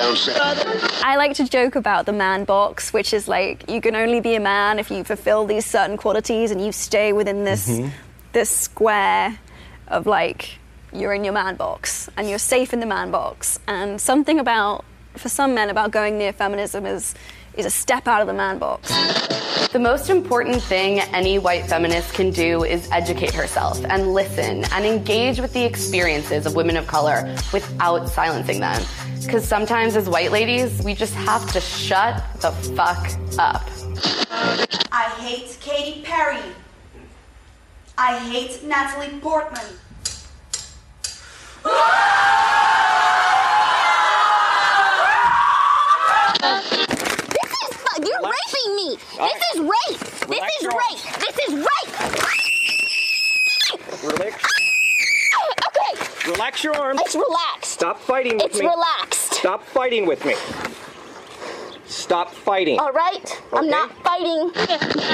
I like to joke about the man box, which is like you can only be a man if you fulfill these certain qualities and you stay within this Mhm. this square of like you're in your man box and you're safe in the man box. And something about for some men about going near feminism is is a step out of the man box. The most important thing any white feminist can do is educate herself and listen and engage with the experiences of women of color without silencing them. Because sometimes, as white ladies, we just have to shut the fuck up. I hate Katy Perry. I hate Natalie Portman. This is rape. This is rape. This is rape. Relax. Okay. Relax your arms. It's relaxed. Stop fighting with It's me. relaxed. Stop fighting with me. Stop fighting. All right. I'm not fighting.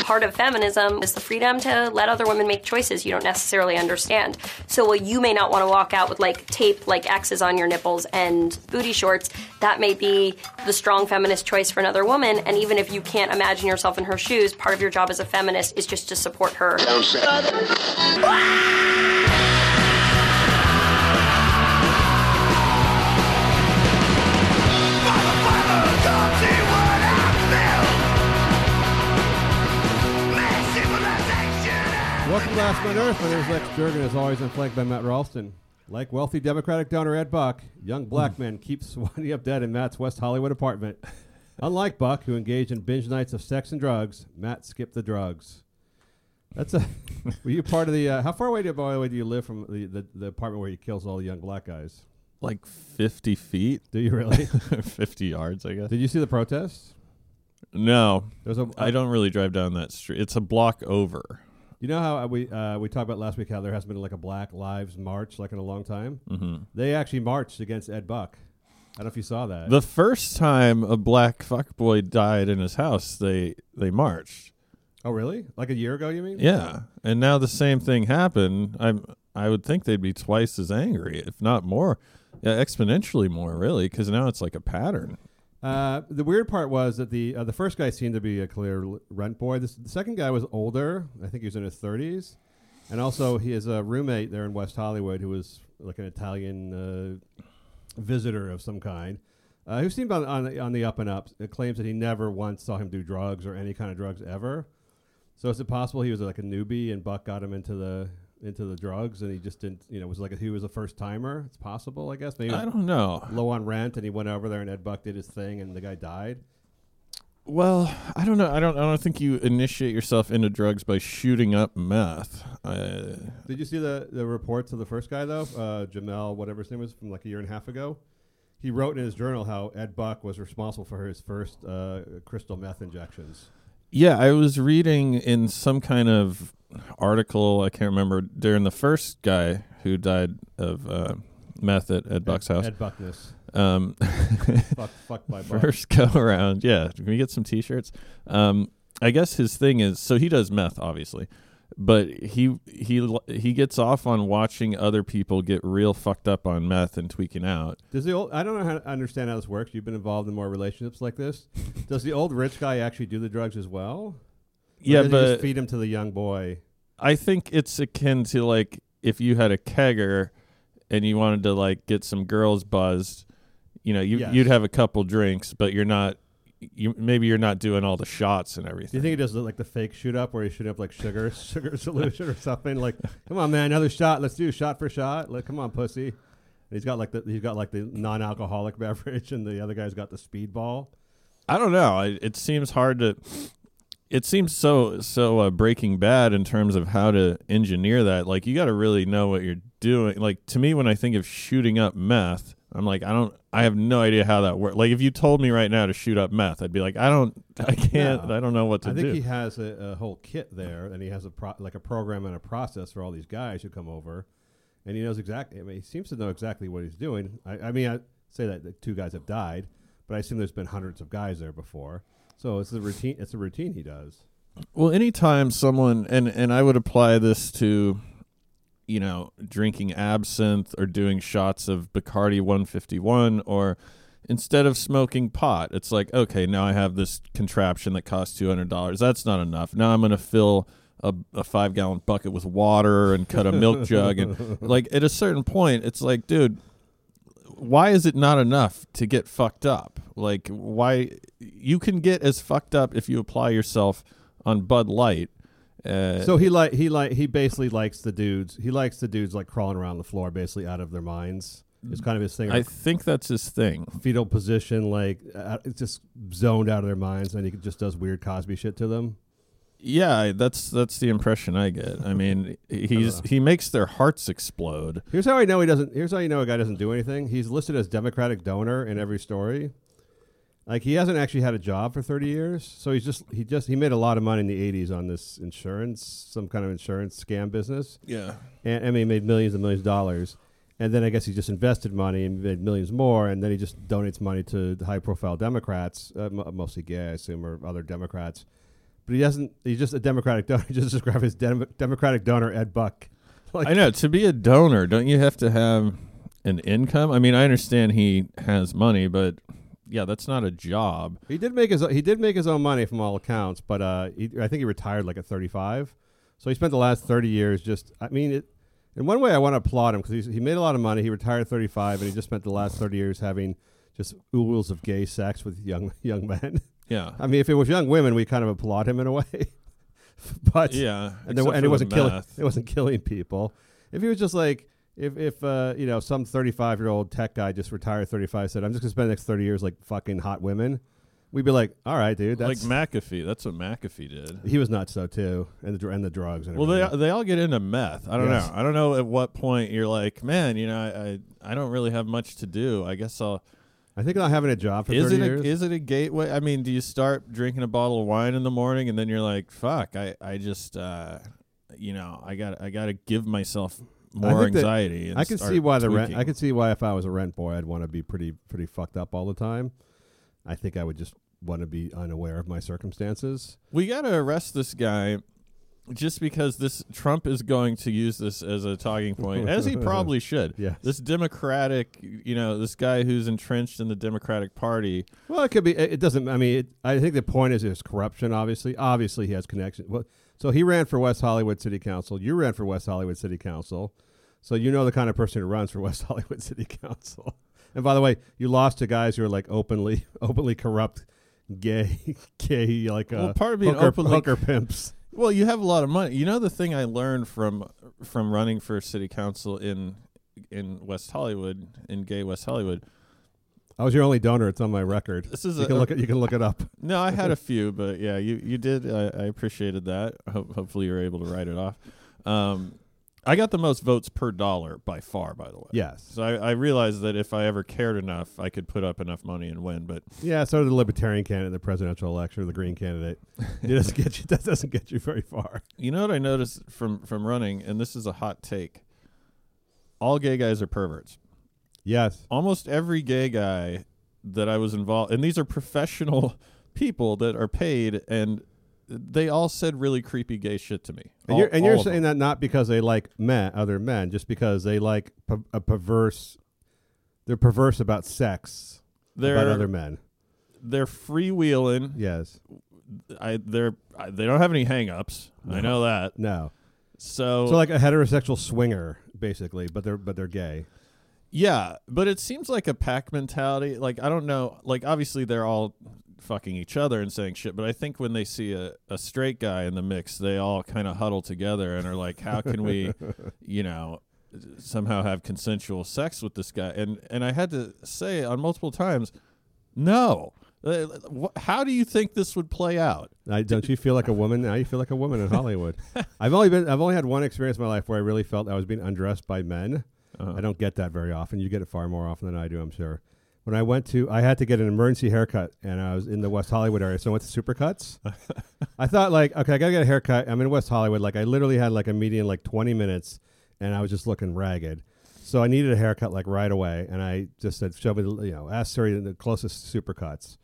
Part of feminism is the freedom to let other women make choices you don't necessarily understand. So while you may not want to walk out with like tape like X's on your nipples and booty shorts, that may be the strong feminist choice for another woman. And even if you can't imagine yourself in her shoes, part of your job as a feminist is just to support her. Last Man Earth. My name is Lex Jurgen. As always, I'm flanked by Matt Ralston. Like wealthy Democratic donor Ed Buck, young black man keeps winding up dead in Matt's West Hollywood apartment. Unlike Buck, who engaged in binge nights of sex and drugs, Matt skipped the drugs. That's a. were you part of the? Uh, how far away, do, by the way, do you live from the, the, the apartment where he kills all the young black guys? Like 50 feet. Do you really? 50 yards, I guess. Did you see the protests? No. There's a- I don't really drive down that street. It's a block over. You know how we uh, we talked about last week how there hasn't been like a Black Lives March like in a long time. Mhm. They actually marched against Ed Buck. I don't know if you saw that. The first time a black fuckboy died in his house, they they marched. oh, really? Like a year ago? You mean? Yeah, and now the same thing happened. I'm I would think they'd be twice as angry, if not more, yeah, exponentially more, really, because now it's like a pattern. Uh, the weird part was that the uh, the first guy seemed to be a clear rent boy. This, the second guy was older. I think he was in his thirties, and also he has a roommate there in West Hollywood who was like an Italian uh, visitor of some kind, uh, who seemed on, on the- on the up and up. It claims that he never once saw him do drugs or any kind of drugs ever. So is it possible he was like a newbie and Buck got him into the into the drugs and he just didn't you know was like a, he was a first timer? It's possible, I guess. Maybe I don't know. Low on rent and he went over there and Ed Buck did his thing and the guy died. Well, I don't know. I don't. I don't think you initiate yourself into drugs by shooting up meth. Uh, Did you see the, the reports of the first guy though, uh, Gemmel, whatever his name was, from like a year and a half ago? He wrote in his journal how Ed Buck was responsible for his first uh, crystal meth injections. Yeah, I was reading in some kind of article. I can't remember during the first guy who died of uh, meth at Ed Buck's house. Ed. Um, Fuck- fucked by Buck. First go around. Yeah, can we get some T-shirts? Um, I guess his thing is so he does meth, obviously, but he he he gets off on watching other people get real fucked up on meth and tweaking out. Does the old? I don't know how to understand how this works. You've been involved in more relationships like this. Does the old rich guy actually do the drugs as well? Or Yeah, does he just but- feed him to the young boy. I think it's akin to like if you had a kegger and you wanted to like get some girls buzzed, you know, you Yes. you'd have a couple drinks, but you're not. You maybe you're not doing all the shots and Do everything. you think he does like the fake shoot up where he's shooting up like sugar sugar solution or something? Like, come on, man, another shot. Let's do shot for shot. Like, come on, pussy. And he's got like the he's got like the non-alcoholic beverage, and the other guy's got the speedball. I don't know. I, it seems hard to. It seems so so uh, Breaking Bad in terms of how to engineer that. Like you got to really know what you're doing. Like to me, when I think of shooting up meth, I'm like, I don't. I have no idea how that works. Like if you told me right now to shoot up meth, I'd be like, I don't. I can't. No. I don't know what to do. I think do. he has a, a whole kit there, and he has a pro- like a program and a process for all these guys who come over, and he knows exactly. I mean, he seems to know exactly what he's doing. I, I mean, I say that the two guys have died, but I assume there's been hundreds of guys there before. So it's a routine. It's a routine he does. Well, anytime someone and and I would apply this to, you know, drinking absinthe or doing shots of Bacardi 151 or instead of smoking pot, it's like, okay, now I have this contraption that costs two hundred dollars. That's not enough. Now I'm going to fill a, a five gallon bucket with water and cut a milk jug, and like at a certain point, it's like, dude, why is it not enough to get fucked up? Like, why you can get as fucked up if you apply yourself on Bud Light. Uh, So he like he like he basically likes the dudes. He likes the dudes like crawling around the floor, basically out of their minds. It's kind of his thing. I like think that's his thing. fetal position, like uh, it's just zoned out of their minds, and he just does weird Cosby shit to them. Yeah, that's that's the impression I get. I mean, he's he makes their hearts explode. Here's how I know he doesn't. Here's how you know a guy doesn't do anything. He's listed as Democratic donor in every story. Like he hasn't actually had a job for 30 years, so he's just he just he made a lot of money in the 80s on this insurance, some kind of insurance scam business, Yeah. and I mean he made millions and millions of dollars. And then I guess he just invested money and made millions more, and then he just donates money to high-profile Democrats, uh, m- mostly gay, I assume, or other Democrats. But he doesn't. He's just a Democratic donor. He just describe his dem- Democratic donor Ed Buck. Like, I know. To be a donor, don't you have to have an income? I mean, I understand he has money, but yeah, that's not a job. He did make his he did make his own money from all accounts, but uh, he, I think he retired like at 35. So he spent the last 30 years just. I mean, it, in one way, I want to applaud him because he made a lot of money. He retired at 35, and he just spent the last 30 years having just oodles of gay sex with young young men. Yeah. I mean, if it was young women, we kind of applaud him in a way. but Yeah, and, there, and it wasn't killing. It wasn't killing people. If he was just like. If, if uh, you know some 35 year old tech guy just retired 35 said I'm just gonna spend the next 30 years like fucking hot women, we'd be like, all right, dude, that's Like McAfee. That's what McAfee did. he was nuts though too, and the and the drugs. And Well, they everything. they all get into meth. I don't Yes. know. I don't know at what point you're like, man, you know, I I, I don't really have much to do. I guess I'll. I think not having a job for Is 30 it years. a, is it a gateway? I mean, do you start drinking a bottle of wine in the morning and then you're like, fuck, I I just uh, you know, I got I got to give myself more that- anxiety. I can see why the rent. I can see why if I was a rent boy, I'd want to be pretty pretty fucked up all the time. I think I would just want to be unaware of my circumstances. We got to arrest this guy just because this Trump is going to use this as a talking point, as he probably should. Yeah. This Democratic, you know, this guy who's entrenched in the Democratic Party. Well, it could be. It doesn't. I mean, it, I think the point is his corruption. Obviously, obviously he has connections. Well, so he ran for West Hollywood City Council. You ran for West Hollywood City Council. So you know the kind of person who runs for West Hollywood City Council. And by the way, you lost to guys who are like openly, openly corrupt, gay, gay, like uh, Well, part of being hooker, openly- hooker pimps. Well, you have a lot of money. You know the thing I learned from from running for city council in in West Hollywood, in gay West Hollywood. I was your only donor. It's on my record. This is you a- can look at you can look it up. No, I had a few, but yeah, you you did. I, I appreciated that. Ho- hopefully, you were able to write it off. Um, I got the most votes per dollar by far, by the way. Yes. So I, I realized that if I ever cared enough, I could put up enough money and win. But Yeah, so did the Libertarian candidate in the presidential election, or the Green candidate. It doesn't get you. That doesn't get you very far. you know what I noticed from from running, and this is a hot take. All gay guys are perverts. Yes. almost every gay guy that I was involved, and these are professional people that are paid, and they all said really creepy gay shit to me. And you're, and you're saying them. that not because they like men, other men, just because they like p- a perverse. They're perverse about sex they're about other men. they're freewheeling. Yes. I they're I, they don't have any hangups. I know that. No. So, So like a heterosexual swinger, basically, but they're but they're gay. Yeah, but it seems like a pack mentality. Like I don't know. Like obviously they're all fucking each other and saying shit, but I think when they see a, a straight guy in the mix, they all kind of huddle together and are like, "How can we, you know, somehow have consensual sex with this guy?" And and I had to say on multiple times, no. Uh, How do you think this would play out? I, don't you feel like a woman now? You feel like a woman in Hollywood. I've only been I've only had one experience in my life where I really felt I was being undressed by men. Uh-huh. I don't get that very often. You get it far more often than I do, I'm sure. When I went to, I had to get an emergency haircut, and I was in the West Hollywood area, so I went to Supercuts. I thought like, okay, I gotta get a haircut. I'm in West Hollywood. Like, I literally had like a meeting in like 20 minutes, and I was just looking ragged. So I needed a haircut like right away, and I just said, show me, the, you know, ask Siri the closest Supercuts.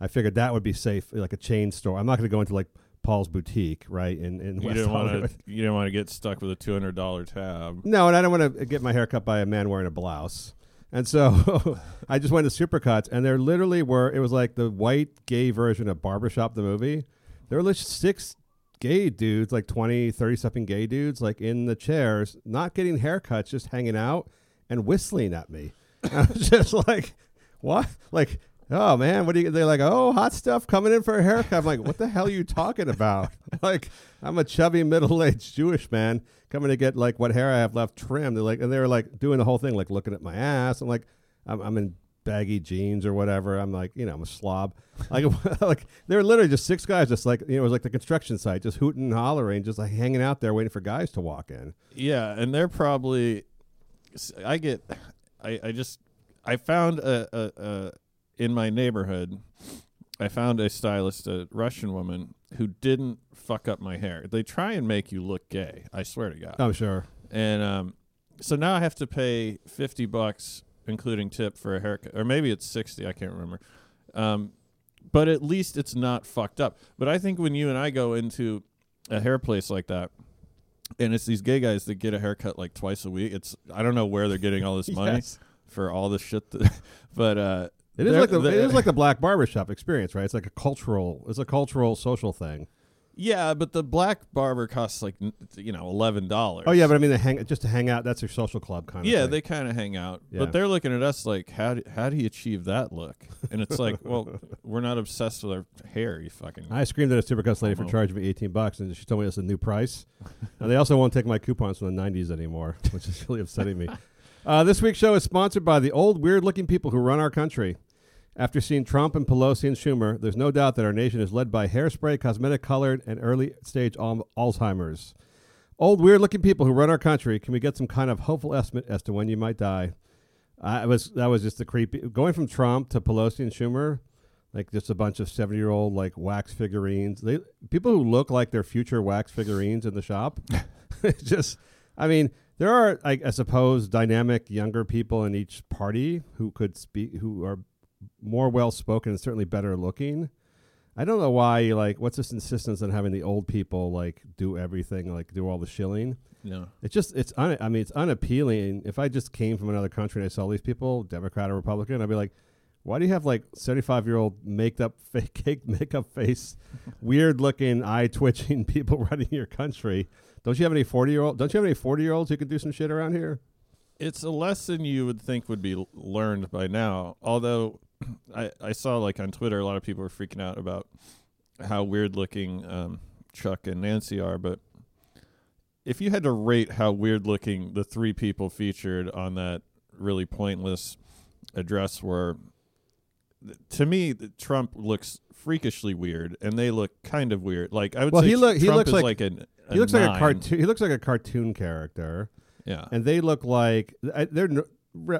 I figured that would be safe, like a chain store. I'm not going to go into like Paul's boutique, right? In in You West didn't want Hollywood. to. You didn't want to get stuck with a two hundred dollar tab. No, and I don't want to get my hair cut by a man wearing a blouse. And so I just went to Supercuts, and there literally were. It was like the white gay version of Barbershop the movie. There were like six gay dudes, like 20, 30 something gay dudes, like in the chairs, not getting haircuts, just hanging out and whistling at me. I was just like, what? Like, oh man, what do you? They're like, oh, hot stuff coming in for a haircut. I'm like, what the hell are you talking about? like, I'm a chubby middle aged Jewish man coming to get like what hair I have left trimmed. They're like, and they were like doing the whole thing, like looking at my ass. I'm like, I'm, I'm in baggy jeans or whatever. I'm like, you know, I'm a slob. Like, like they were literally just six guys, just like you know, it was like the construction site, just hooting and hollering, just like hanging out there waiting for guys to walk in. Yeah, and they're probably. I get. I I just. I found a, a, a in my neighborhood. I found a stylist, a Russian woman, who didn't fuck up my hair. They try and make you look gay. I swear to God. I'm sure. And um, so now I have to pay fifty bucks, including tip, for a haircut, or maybe it's sixty. I can't remember. Um, but at least it's not fucked up. But I think when you and I go into a hair place like that, and it's these gay guys that get a haircut like twice a week. It's I don't know where they're getting all this money Yes. for all this shit. That, but uh, It is like the it they're- is like the black barbershop experience, right? It's like a cultural, it's a cultural social thing. yeah, but the black barber costs like you know eleven dollars. Oh yeah, but I mean, they hang just to hang out. That's your social club kind of. yeah, they kind of hang out, Yeah. but they're looking at us like, how do, how do you achieve that look? And it's like, well, we're not obsessed with our hair. You fucking. I screamed at a Supercuts lady for charging me 18 bucks, and she told me it's a new price. and they also won't take my coupons from the 90s anymore, which is really upsetting me. Uh, this week's show is sponsored by the old, weird-looking people who run our country. After seeing Trump and Pelosi and Schumer, there's no doubt that our nation is led by hairspray, cosmetic colored, and early-stage al- Alzheimer's. Old, weird-looking people who run our country. Can we get some kind of hopeful estimate as to when you might die? I was that was just the creepy going from Trump to Pelosi and Schumer, like just a bunch of seventy year old like wax figurines. They people who look like their future wax figurines in the shop. Just, I mean, there are I, I suppose dynamic younger people in each party who could speak who are more well spoken and certainly better looking. I don't know why like what's this insistence on having the old people like do everything like do all the shilling. no. It's just it's un, I mean it's unappealing. If I just came from another country and I saw these people, Democrat or Republican, I'd be like, why do you have like seventy five year old maked up fake cake makeup face, weird looking eye twitching people running your country? Don't you have any forty year old? Don't you have any forty year olds who could do some shit around here? it's a lesson you would think would be learned by now. Although I, I saw like on Twitter a lot of people were freaking out about how weird looking um, Chuck and Nancy are, but if you had to rate how weird looking the three people featured on that really pointless address were, to me, Trump looks freakishly weird, and they look kind of weird. Like I would Well, say, he look- he looks is like- an, a He looks like a cartoon. He looks like a cartoon character, Yeah, and they look like they're.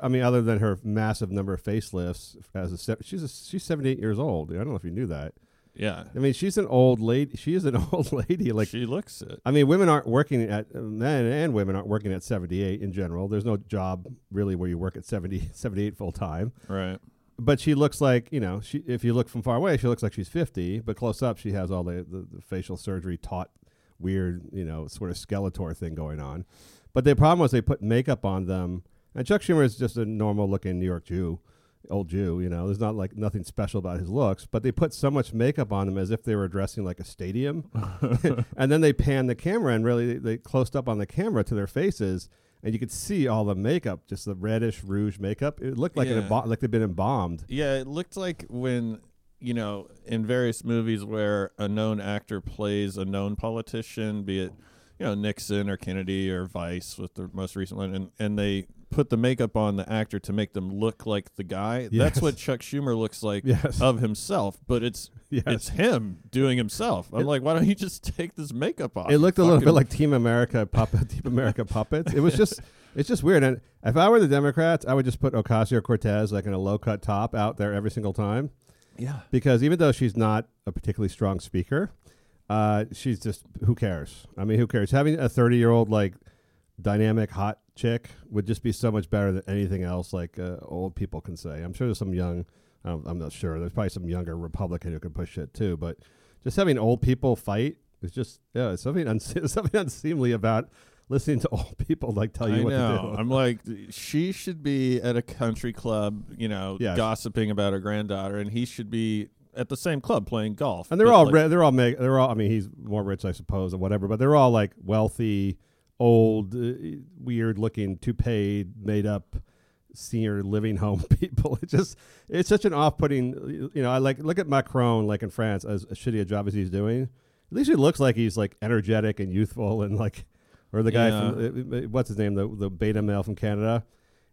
I mean, other than her massive number of facelifts, as a se- she's a, she's seventy eight years old. I don't know if you knew that. yeah. I mean, she's an old lady. She is an old lady. Like, she looks it. I mean, women aren't working at men and women aren't working at 78 in general. There's no job really where you work at 70, 78 full time. Right. But she looks like you know, she if you look from far away, she looks like she's 50. But close up, she has all the, the, the facial surgery taut weird, you know, sort of Skeletor thing going on. But the problem was they put makeup on them, and Chuck Schumer is just a normal looking New York Jew, old Jew. You know, there's not like nothing special about his looks, but they put so much makeup on them as if they were dressing like a stadium, and then they pan the camera and really they closed up on the camera to their faces. And you could see all the makeup, just the reddish rouge makeup. It looked like an Yeah. like they'd been embalmed. Yeah, it looked like when you know in various movies where a known actor plays a known politician, be it you know Nixon or Kennedy or Vice with the most recent one, and and they put the makeup on the actor to make them look like the guy. That's what Chuck Schumer looks like Yes. of himself, but it's Yes. it's him doing himself. I'm It- like, why don't you just take this makeup off? It looked a little bit like Team America puppet, Team America puppets. It was just, it's just weird. And if I were the Democrats, I would just put Ocasio Cortez like in a low cut top out there every single time. yeah. Because even though she's not a particularly strong speaker, uh, she's just who cares? I mean, who cares? Having a thirty year old like dynamic hot chick would just be so much better than anything else like uh, old people can say. I'm sure there's some young, um, I'm not sure. There's probably some younger Republican who can push it too. But just having old people fight is just yeah, it's something unse- something unseemly about listening to old people like tell you I what know. to do. I'm like, she should be at a country club, you know, Yes. gossiping about her granddaughter, and he should be at the same club playing golf. and they're all like, they're all make, they're all. I mean, he's more rich, I suppose, or whatever. But they're all like wealthy, old, uh, weird looking, toupee, made up senior living home people. It just it's such an off putting. You know, I like look at Macron, like in France, as shitty a job as he's doing. At least he looks like he's like energetic and youthful and like, or the guy Yeah. from uh, uh, what's his name, the the beta male from Canada.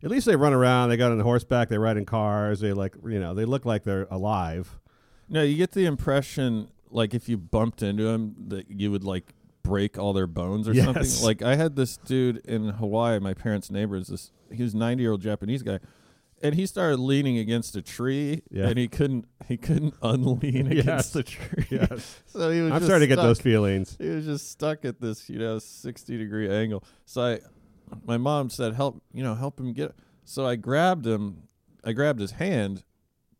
At least they run around. They got on horseback. They ride in cars. They like you know they look like they're alive. No, you get the impression like if you bumped into him that you would like break all their bones or Yes. something. Like I had this dude in Hawaii, my parents' neighbors. This he was ninety year old Japanese guy, and he started leaning against a tree, Yeah. and he couldn't he couldn't unlean Yes. against the tree. Yes. so he was. I'm starting to get those feelings. He was just stuck at this, you know, sixty degree angle. So I, my mom said, "Help, you know, help him get." So I grabbed him. I grabbed his hand,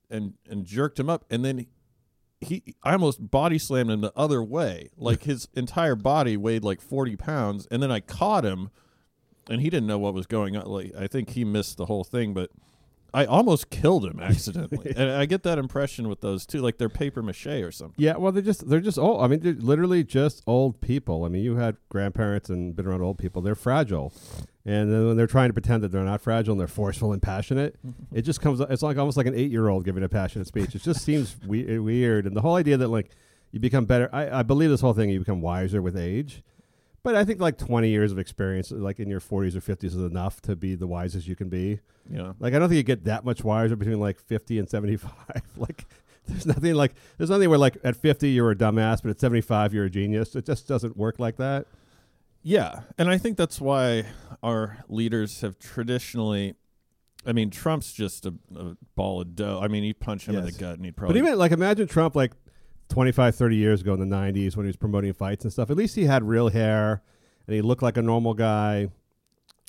and and jerked him up, and then he, I almost body slammed him the other way. Like his entire body weighed like forty pounds, and then I caught him, and he didn't know what was going on. Like I think he missed the whole thing, but. I almost killed him accidentally, and I get that impression with those too, like they're paper mache or something. Yeah, well, they're just they're just old. I mean, they're literally just old people. I mean, you had grandparents and been around old people. They're fragile, and then when they're trying to pretend that they're not fragile and they're forceful and passionate, it just comes. It's like almost like an eight year old giving a passionate speech. It just seems we- weird, and the whole idea that like you become better. I, I believe this whole thing. You become wiser with age. But I think like 20 years of experience, like in your 40s or 50s, is enough to be the wisest you can be. Yeah. Like I don't think you get that much wiser between like 50 and 75. like there's nothing like there's nothing where like at 50 you're a dumbass, but at 75 you're a genius. It just doesn't work like that. Yeah, and I think that's why our leaders have traditionally. I mean, Trump's just a, a ball of dough. I mean, you punch him in the gut, and he'd probably But even like imagine Trump like 25, 30 years ago in the 90s when he was promoting fights and stuff. At least he had real hair and he looked like a normal guy.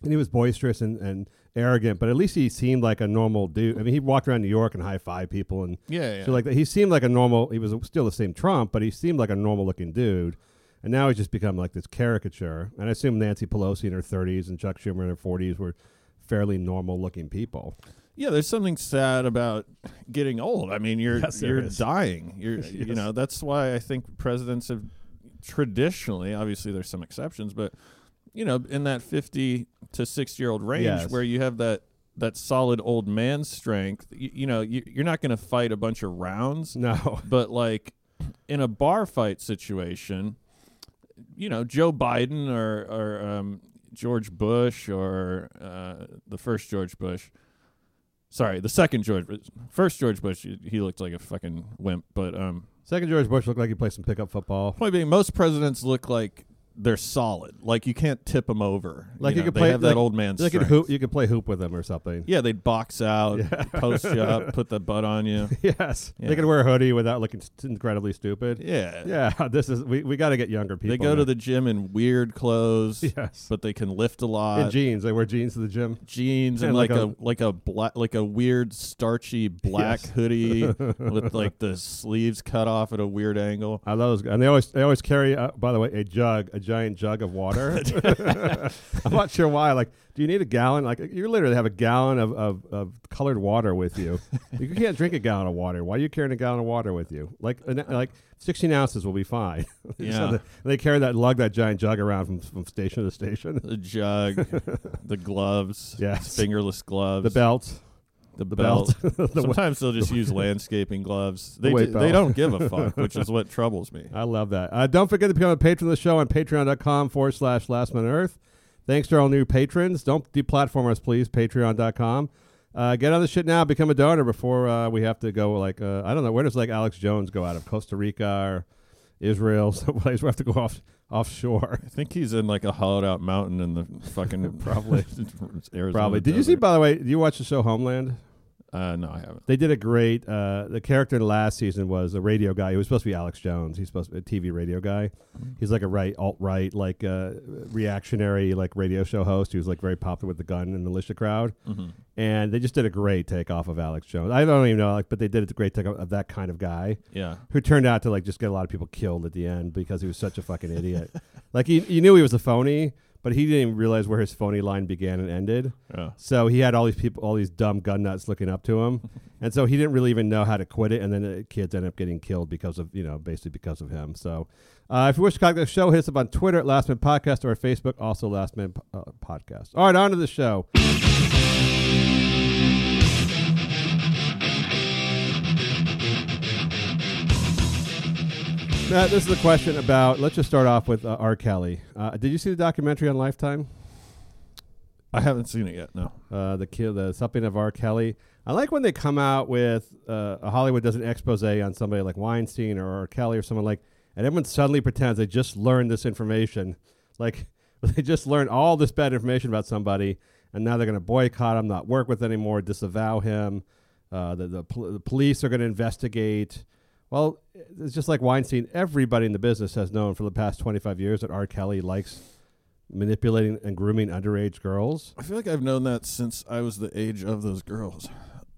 And he was boisterous and, and arrogant, but at least he seemed like a normal dude. I mean, he walked around New York and high five people and yeah, yeah. So like that, he seemed like a normal. He was still the same Trump, but he seemed like a normal looking dude. And now he's just become like this caricature. And I assume Nancy Pelosi in her 30s and Chuck Schumer in her 40s were fairly normal looking people. Yeah, there's something sad about getting old. I mean, you're Yes, you're is. dying. You're you know that's why I think presidents have traditionally, obviously there's some exceptions, but you know, in that 50 to 60 year old range Yes. where you have that that solid old man strength, you, you know, you, you're not going to fight a bunch of rounds. No. But like in a bar fight situation, you know, Joe Biden or or um, George Bush or uh, the first George Bush. Sorry, the second George. Bush. First George Bush, he- he looked like a fucking wimp. But um, Second George Bush looked like he played some pickup football. point being, most presidents look like they're solid. Like you can't tip them over. Like you, know, could play have like, that old man. You could hoop. You could play hoop with them or something. Yeah, they'd box out, Yeah. post you up, put the butt on you. yes. Yeah. They could wear a hoodie without looking st- incredibly stupid. Yeah, Yeah. This is we, we got to get younger people. They go to the gym in weird clothes, yes. but they can lift a lot. In jeans. They wear jeans to the gym. jeans and, And like, like a, like a black like a weird starchy black Yes. hoodie with like the sleeves cut off at a weird angle. I love those guys. And they always they always carry, uh, by the way, a jug, a giant jug of water. I'm not sure why. Like, do you need a gallon? Like, you literally have a gallon of, of, of colored water with you. you can't drink a gallon of water. Why are you carrying a gallon of water with you? Like, an, like 16 ounces will be fine. You just have Yeah. they carry that lug, that giant jug around from, from station to station. The jug, the gloves, Yes. fingerless gloves, The belt. The, belt. belt. The Sometimes they'll just use landscaping gloves. They d- they don't give a fuck, which is what troubles me. I love that. Uh, don't forget to become a patron of the show on patreon.com forward slash last man earth. Thanks to our new patrons. Don't deplatform us, please. Patreon.com. Uh, get on the shit now. Become a donor before uh, we have to go, like, uh, I don't know, where does, like, Alex Jones go out of? Costa Rica or Israel? Someplace we have to go off offshore. I think he's in like a hollowed out mountain in the fucking Probably. Arizona Probably. Did you see, by the way, did you watch the show Homeland? Uh, no, I haven't. They did a great. Uh, the character in the last season was a radio guy. He was supposed to be Alex Jones. He's supposed to be a TV radio guy. He's like a right alt right, like uh, reactionary, like radio show host. He was like very popular with the gun and militia crowd. Mhm. And they just did a great takeoff of Alex Jones. I don't even know, like, but they did a great takeoff of that kind of guy Yeah. who turned out to like just get a lot of people killed at the end because he was such a fucking idiot. like you, you knew he was a phony, but he didn't even realize where his phony line began and ended. Yeah. So he had all these people, all these dumb gun nuts looking up to him, and so he didn't really even know how to quit it. And then the kids ended up getting killed because of you know basically because of him. So uh, if you wish to contact the show, hit us up on Twitter at Last Minute Podcast or Facebook, also Last Minute uh, Podcast. All right, on to the show. Matt, this is a question about. Let's just start off with uh, R. Kelly. Uh, did you see the documentary on Lifetime? I haven't seen it yet. No. uh, the kill the something of R. Kelly. I like when they come out with uh, a Hollywood does an expose on somebody like Weinstein or R. Kelly or someone like, and everyone suddenly pretends they just learned this information, like they just learned all this bad information about somebody, and now they're going to boycott him, not work with anymore, disavow him. Uh, the, the, pol- the police are going to investigate. Well, it's just like Weinstein. Everybody in the business has known for the past 25 years that R. Kelly likes manipulating and grooming underage girls. I feel like I've known that since I was the age of those girls.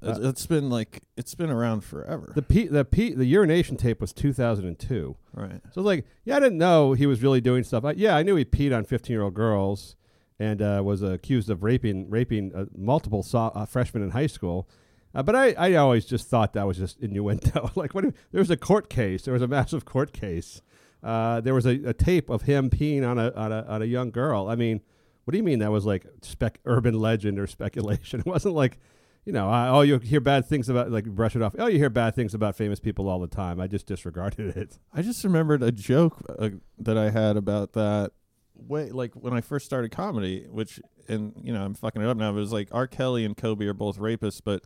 Uh, it's been like it's been around forever. The P, the P, the urination tape was 2002. right. So it's like, yeah, I didn't know he was really doing stuff. I, yeah, I knew he peed on 15 year old girls and uh, was accused of raping raping uh, multiple so- uh, freshmen in high school. Uh, but I, I always just thought that was just innuendo. like, what? If, there was a court case. There was a massive court case. Uh, there was a, a tape of him peeing on a, on a on a young girl. I mean, what do you mean that was like spec urban legend or speculation? It wasn't like, you know, I, oh, you hear bad things about like brush it off. Oh, you hear bad things about famous people all the time. I just disregarded it. I just remembered a joke uh, that I had about that. Way like when I first started comedy, which and you know I'm fucking it up now. But it was like R. Kelly and Kobe are both rapists, but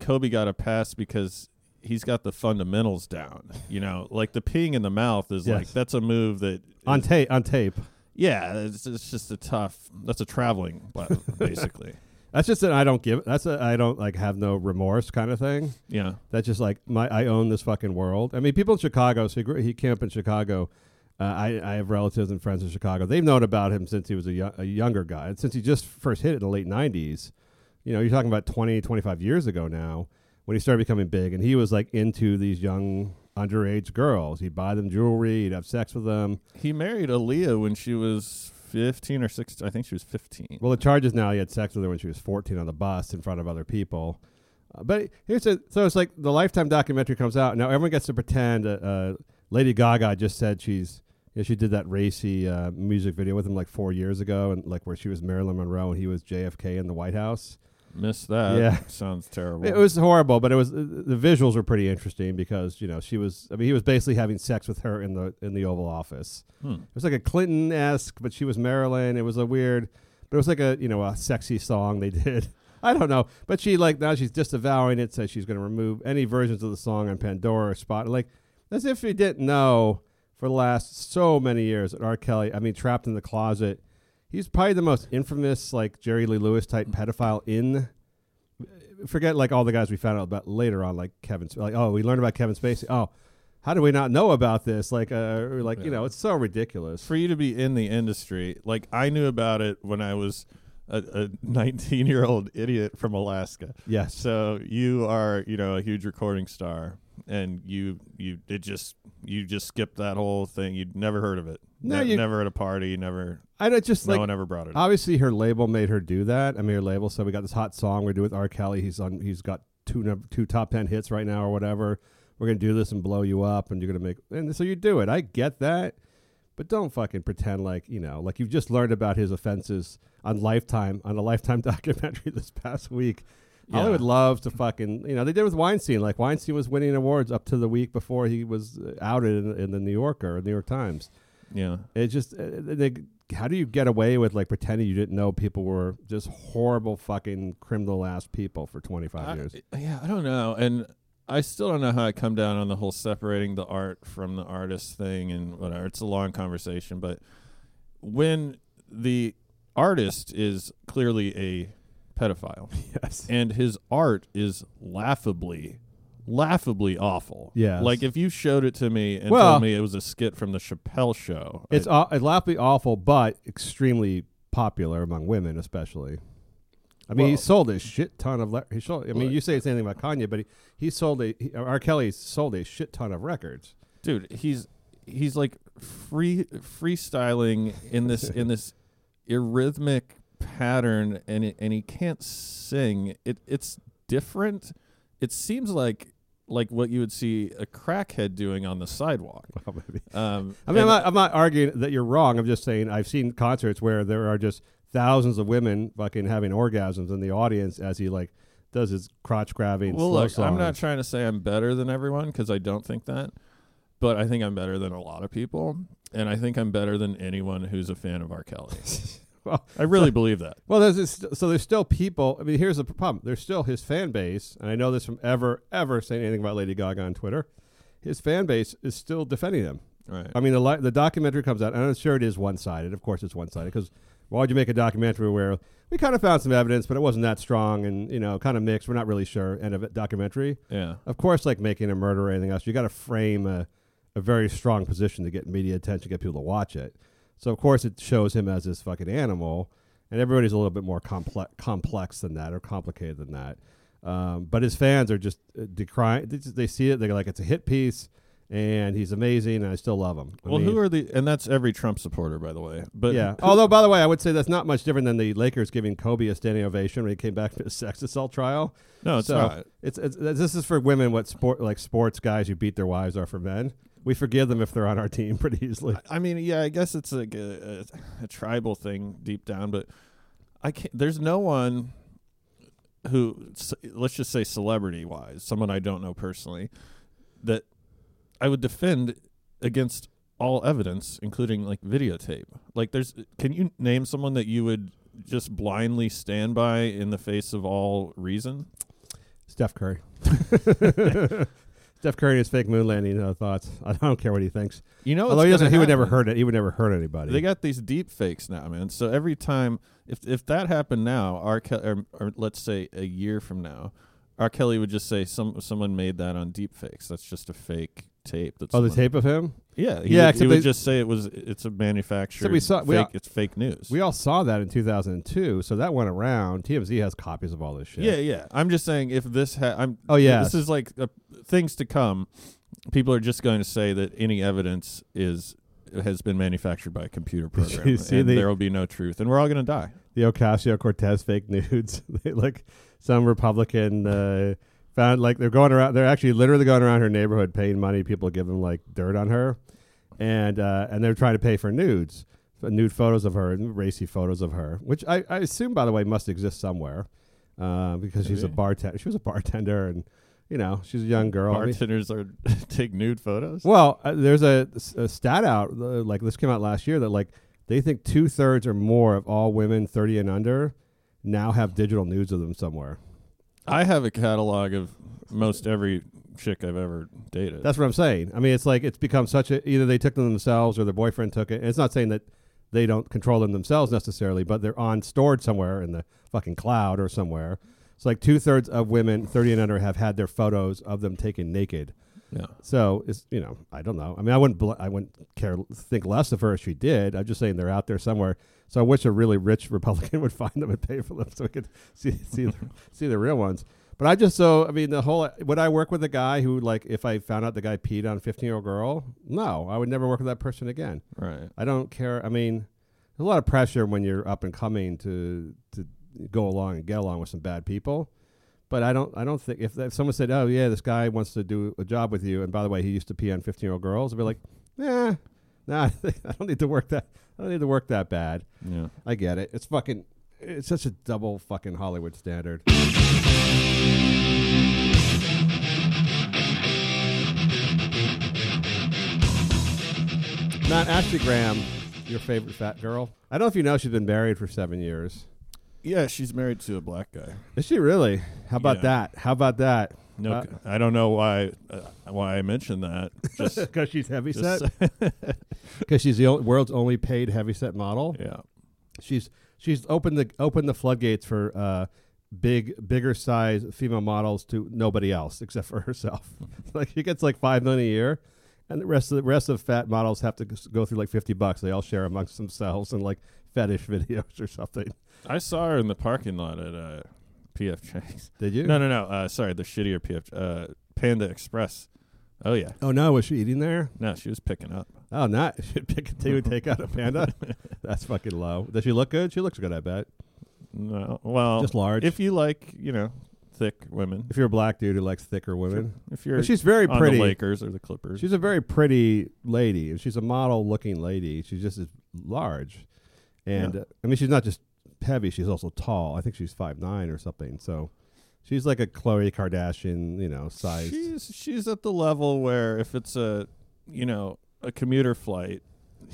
Kobe got a pass because he's got the fundamentals down. You know, like the peeing in the mouth is Yes. like that's a move that on tape. On tape. Yeah, it's, it's just a tough. That's a traveling basically. That's just an I don't give. That's a I don't like have no remorse kind of thing. Yeah. That's just like my I own this fucking world. I mean, people in Chicago. So he, grew, he came up in Chicago. Uh, I I have relatives and friends in Chicago. They've known about him since he was a, yo- a younger guy. And since he just first hit it in the late '90s. You know, you're talking about 20, 25 years ago now when he started becoming big, and he was like into these young underage girls. He'd buy them jewelry. He'd have sex with them. He married Aaliyah when she was 15 or 16. I think she was 15. Well, the charges now he had sex with her when she was 14 on the bus in front of other people. Uh, but here's a so it's like the Lifetime documentary comes out now. Everyone gets to pretend. Uh, uh, Lady Gaga just said she's you know, she did that racy uh, music video with him like four years ago, and like where she was Marilyn Monroe and he was JFK in the White House. Missed that. Yeah. Sounds terrible. It was horrible, but it was the visuals were pretty interesting because you know she was. I mean, he was basically having sex with her in the in the Oval Office. Hmm. It was like a Clinton esque, but she was Marilyn. It was a weird, but it was like a you know a sexy song they did. I don't know, but she like now she's disavowing it. Says she's going to remove any versions of the song on Pandora or Spot. Like as if we didn't know for the last so many years that R. Kelly. I mean, trapped in the closet. He's probably the most infamous like Jerry Lee Lewis type pedophile in forget like all the guys we found out about later on, like Kevin. Like, oh, we learned about Kevin Spacey. Oh, how do we not know about this? Like, uh, or like you know, it's so ridiculous. For you to be in the industry, like I knew about it when I was a 19 year old idiot from Alaska. Yes. So you are, you know, a huge recording star, and you you it just you just skipped that whole thing. You'd never heard of it. No, Ne- you- never at a party. Never. I don't just no like one ever brought it. up. obviously her label made her do that. I mean, her label. said we got this hot song we're doing with R. Kelly. He's on. He's got two num- two top ten hits right now or whatever. We're gonna do this and blow you up, and you're gonna make. And so you do it. I get that, but don't fucking pretend like you know, like you've just learned about his offenses on Lifetime on a Lifetime documentary this past week. Yeah. Hollywood loves to fucking you know they did with Weinstein. Like Weinstein was winning awards up to the week before he was uh, outed in, in the New Yorker, New York Times. Yeah. It just uh, they, how do you get away with like pretending you didn't know people were just horrible fucking criminal ass people for 25 I- years? yeah, I don't know, and I still don't know how I come down on the whole separating the art from the artist thing and whatever. It's a long conversation, but when the artist is clearly a pedophile, Yes. and his art is laughably, laughably awful. Yeah. like if you showed it to me and Well- told me it was a skit from the Chappelle Show, It's I- it's laughably awful, but extremely popular among women, especially. I mean, he sold a shit ton of. Le- he sold. I mean, Well- you say it's uh, anything about Kanye, but he, he sold a. He, R. Kelly sold a shit ton of records. dude he's he's like free freestyling in this in this arrhythmic pattern, and it, and he can't sing. It it's different. It seems like like what you would see a crackhead doing on the sidewalk. Well, maybe. Um, I mean, I'm not, I'm not arguing that you're wrong. I'm just saying I've seen concerts where there are just thousands of women fucking having orgasms in the audience as he like does his crotch grabbing. Well, slow look, I'm not trying to say I'm better than everyone because I don't think that, but I think I'm better than a lot of people, and I think I'm better than anyone who's a fan of R. Kelly. Well, I really believe that. Well, there's this, so there's still people. I mean, here's the problem: there's still his fan base, and I know this from ever ever saying anything about Lady Gaga on Twitter. His fan base is still defending him. Right. I mean, the li- the documentary comes out, and I'm sure it is one sided. Of course, it's one sided because why would you make a documentary where we kind of found some evidence, but it wasn't that strong, and you know, kind of mixed. We're not really sure. End of it. Documentary. Yeah. Of course, like making a murder or anything else, you got to frame a, a very strong position to get media attention, get people to watch it. So of course, it shows him as this fucking animal, and everybody's a little bit more complex complex than that or complicated than that. Um, but his fans are just uh, decrying. They, just- they see it. They're like, it's a hit piece, and he's amazing, and I still love him. I Well, mean, who are the? And that's every Trump supporter, by the way. But yeah. Although, by the way, I would say that's not much different than the Lakers giving Kobe a standing ovation when he came back from his sex assault trial. No, it's so not. It's, it's this is for women what sport like sports guys who beat their wives are for men. We forgive them if they're on our team pretty easily. I mean, yeah, I guess it's like a, a, a tribal thing deep down, but I can't. There's no one who, let's just say, celebrity wise, someone I don't know personally, that I would defend against all evidence, including like videotape. Like, there's, can you name someone that you would just blindly stand by in the face of all reason? Steph Curry. Steph Curry and his fake moon landing uh, thoughts. I don't care what he thinks. You know, Although he doesn't, he would never hurt it. He would never hurt anybody. They got these deep fakes now, man. So every time, if if that happened now, R. Ke- or, or let's say a year from now, R. Kelly would just say some someone made that on deep fakes. That's just a fake tape. That's oh, the tape of him. Yeah, he Yeah, Would, he would they- just say it was it's a manufactured. we saw- fake, we all- it's fake news. We all saw that in 2002, so that went around. TMZ has copies of all this shit. yeah, yeah. I'm just saying if this ha- I'm. Oh, yeah. This is like uh, things to come. People are just going to say that any evidence is has been manufactured by a computer program, and the- there will be no truth, and we're all going to die. the Ocasio Cortez fake nudes. Like some Republican uh, found like they're going around. They're actually literally going around her neighborhood paying money. People give them like dirt on her, and uh, and they're trying to pay for nudes, for nude photos of her and racy photos of her, which I, I assume by the way must exist somewhere, uh, because she's a bartender. She was a bartender, and you know she's a young girl. I mean- Bartenders are take nude photos. well, uh, there's a, a stat out uh, like this came out last year that like they think two thirds or more of all women 30 and under now have digital nudes of them somewhere. I have a catalog of most every chick I've ever dated. That's what I'm saying. I mean, it's like it's become such a either they took them themselves or their boyfriend took it. And it's not saying that they don't control them themselves necessarily, but they're on stored somewhere in the fucking cloud or somewhere. It's like two thirds of women 30 and under have had their photos of them taken naked. yeah. So it's you know I don't know. I mean I wouldn't bl- I wouldn't care think less of her if she did. I'm just saying they're out there somewhere. So I wish a really rich Republican would find them and pay for them so we could see see the, see the real ones. But I just so I mean the whole would I work with a guy who like if I found out the guy peed on a 15 year old girl? No, I would never work with that person again. Right. I don't care. I mean, there's a lot of pressure when you're up and coming to to go along and get along with some bad people. But I don't. I don't think if, if someone said, "Oh yeah, this guy wants to do a job with you," and by the way, he used to pee on 15 year old girls, I'd be like, "Yeah, nah, I don't need to work that. I don't need to work that bad." Yeah. I get it. It's fucking. It's such a double fucking Hollywood standard. Not Ashley Graham, your favorite fat girl. I don't know if you know she's been married for seven years. Yeah, she's married to a black guy. Is she really? How about Yeah. that? How about that? No, Uh, I don't know why uh, why I mentioned that. Just, Because she's heavy set. Because she's the o- world's only paid heavy set model. yeah. She's she's opened the opened the floodgates for uh, big bigger size female models to nobody else except for herself. like she gets like five million a year, and the rest of the rest of fat models have to go through like fifty bucks. They all share amongst themselves and like fetish videos or something. I saw her in the parking lot at PF Chang's. Did you? No, no, no. Uh, sorry, the shittier PF uh, Panda Express. Oh yeah. Oh no, was she eating there? No, she was picking up. Oh, not. She'd pick a two and take out a panda. That's fucking low. Does she look good? She looks good, I bet. No, well, Just large. If you like, you know, thick women. If you're a black dude who likes thicker women, If you're But she's very on pretty. the Lakers or the Clippers. She's a very pretty lady. She's a model-looking lady. She's just as large, and Yeah. uh, I mean, she's not just heavy. She's also tall. I think she's five nine or something. So she's like a Khloe Kardashian, you know, size. She's she's at the level where if it's a you know a commuter flight,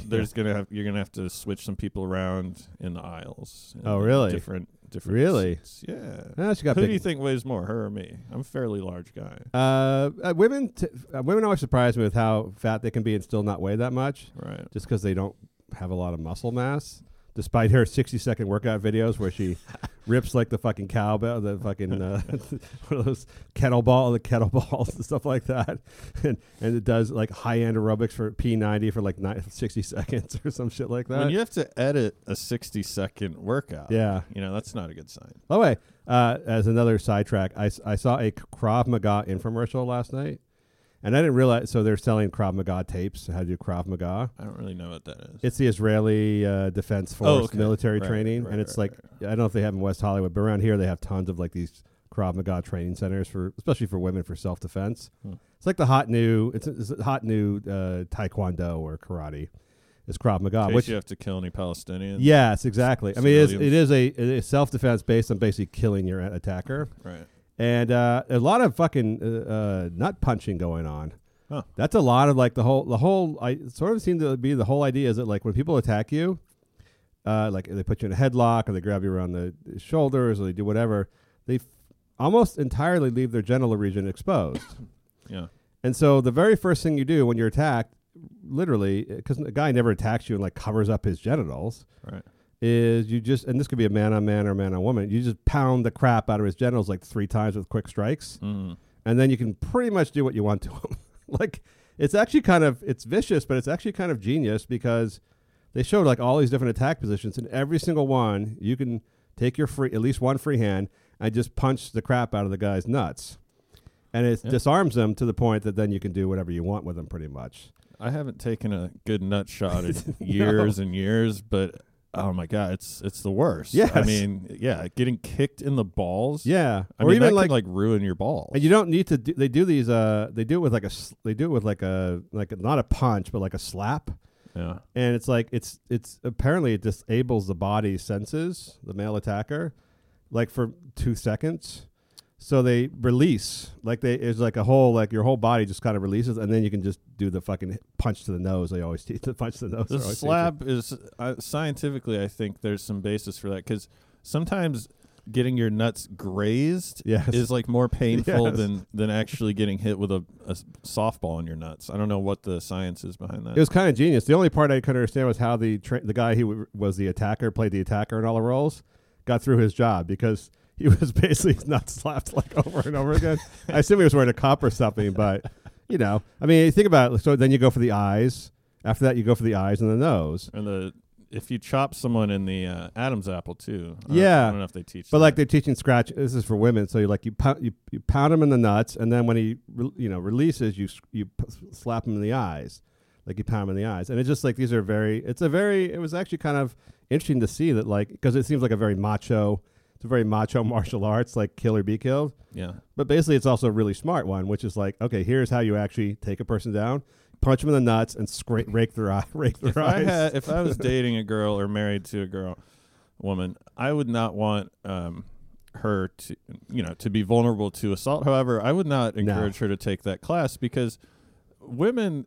there's gonna have you're gonna have to switch some people around in the aisles. in Oh, the really? Different different. Really? seats. Yeah. Ah, she got Who big- do you think weighs more, her or me? I'm a fairly large guy. Uh, uh, women, t- uh, women always surprise me with how fat they can be and still not weigh that much. Right. Just because they don't have a lot of muscle mass, despite her sixty-second workout videos where she rips like the fucking cowbell, the fucking uh, one of those kettleball, the kettleballs and stuff like that, and and it does like high-end aerobics for P ninety for like ni- sixty seconds or some shit like that. when you have to edit a 60 second workout, Yeah. you know that's not a good sign. By the way, uh, as another sidetrack, I, I saw a Krav Maga infomercial last night, and I didn't realize. So they're selling Krav Maga tapes, how to do Krav Maga. I don't really know what that is. It's the Israeli uh, Defense Force Oh, okay. military Right, training, right, and it's right, like I don't know if they have in West Hollywood, but around here they have tons of like these Krav Maga training centers for, especially for women for self defense. Hmm. It's like the hot new, it's, it's a hot new uh, Taekwondo or karate. It's Krav Maga, which you have to kill any Palestinians. yes, exactly. I mean, it is, it is a self defense based on basically killing your attacker, Right. And uh, a lot of fucking uh, uh, nut punching going on. Huh. That's a lot of like the whole the whole I sort of seem to be the whole idea is that like when people attack you, uh, like they put you in a headlock or they grab you around the shoulders or they do whatever, they f- almost entirely leave their genital region exposed. Yeah. And so the very first thing you do when you're attacked, literally, because a guy never attacks you and like covers up his genitals, Right. Is you just and this could be a man on man or a man on woman. You just pound the crap out of his genitals like three times with quick strikes, Mm. and then you can pretty much do what you want to him. like it's actually kind of it's vicious, but it's actually kind of genius because they showed like all these different attack positions, and every single one you can take your free at least one free hand and just punch the crap out of the guy's nuts. And it Yeah. disarms them to the point that then you can do whatever you want with them, pretty much. I haven't taken a good nut shot in years and years, but oh my god, it's it's the worst. Yeah, I Yes. mean, yeah, getting kicked in the balls. Yeah, I or mean, even that like could, like ruin your balls. And you don't need to. Do, they do these. Uh, they do it with like a. s- They do it with like a like a, not a punch, but like a slap. yeah, And it's like it's it's apparently it disables the body's senses, the male attacker, like for two seconds. So they release like they it's like a whole like your whole body just kind of releases, and then you can just do the fucking punch to the nose. They always teach the punch to the nose. the slap is uh, scientifically. I think there's some basis for that because sometimes getting your nuts grazed Yes. is like more painful Yes. than than actually getting hit with a softball in your nuts. I don't know what the science is behind that. It was kind of genius. The only part I couldn't understand was how the tra- the guy who w- was the attacker played the attacker in all the roles got through his job because he was basically not slapped like over and over again. I assume he was wearing a cup or something, but you know, I mean, you think about it. So then you go for the eyes. After that, you go for the eyes and the nose. and the if you chop someone in the uh, Adam's apple too. I don't- Yeah. I don't know if they teach. But that. like they're teaching scratch. This is for women. So you like you pound you, you pound him in the nuts, and then when he re- you know releases, you you p- slap him in the eyes, like you pound him in the eyes. And it's just like these are very. It's a very. It was actually kind of interesting to see that like because it seems like a very macho. It's a very macho martial arts like kill or be killed. yeah, But basically, it's also a really smart one, which is like, okay, here's how you actually take a person down, punch them in the nuts, and scrape, rake their eye, rake their if I eyes. had, if I was dating a girl or married to a girl, woman, I would not want um, her to, you know, to be vulnerable to assault. However, I would not No. encourage her to take that class because women.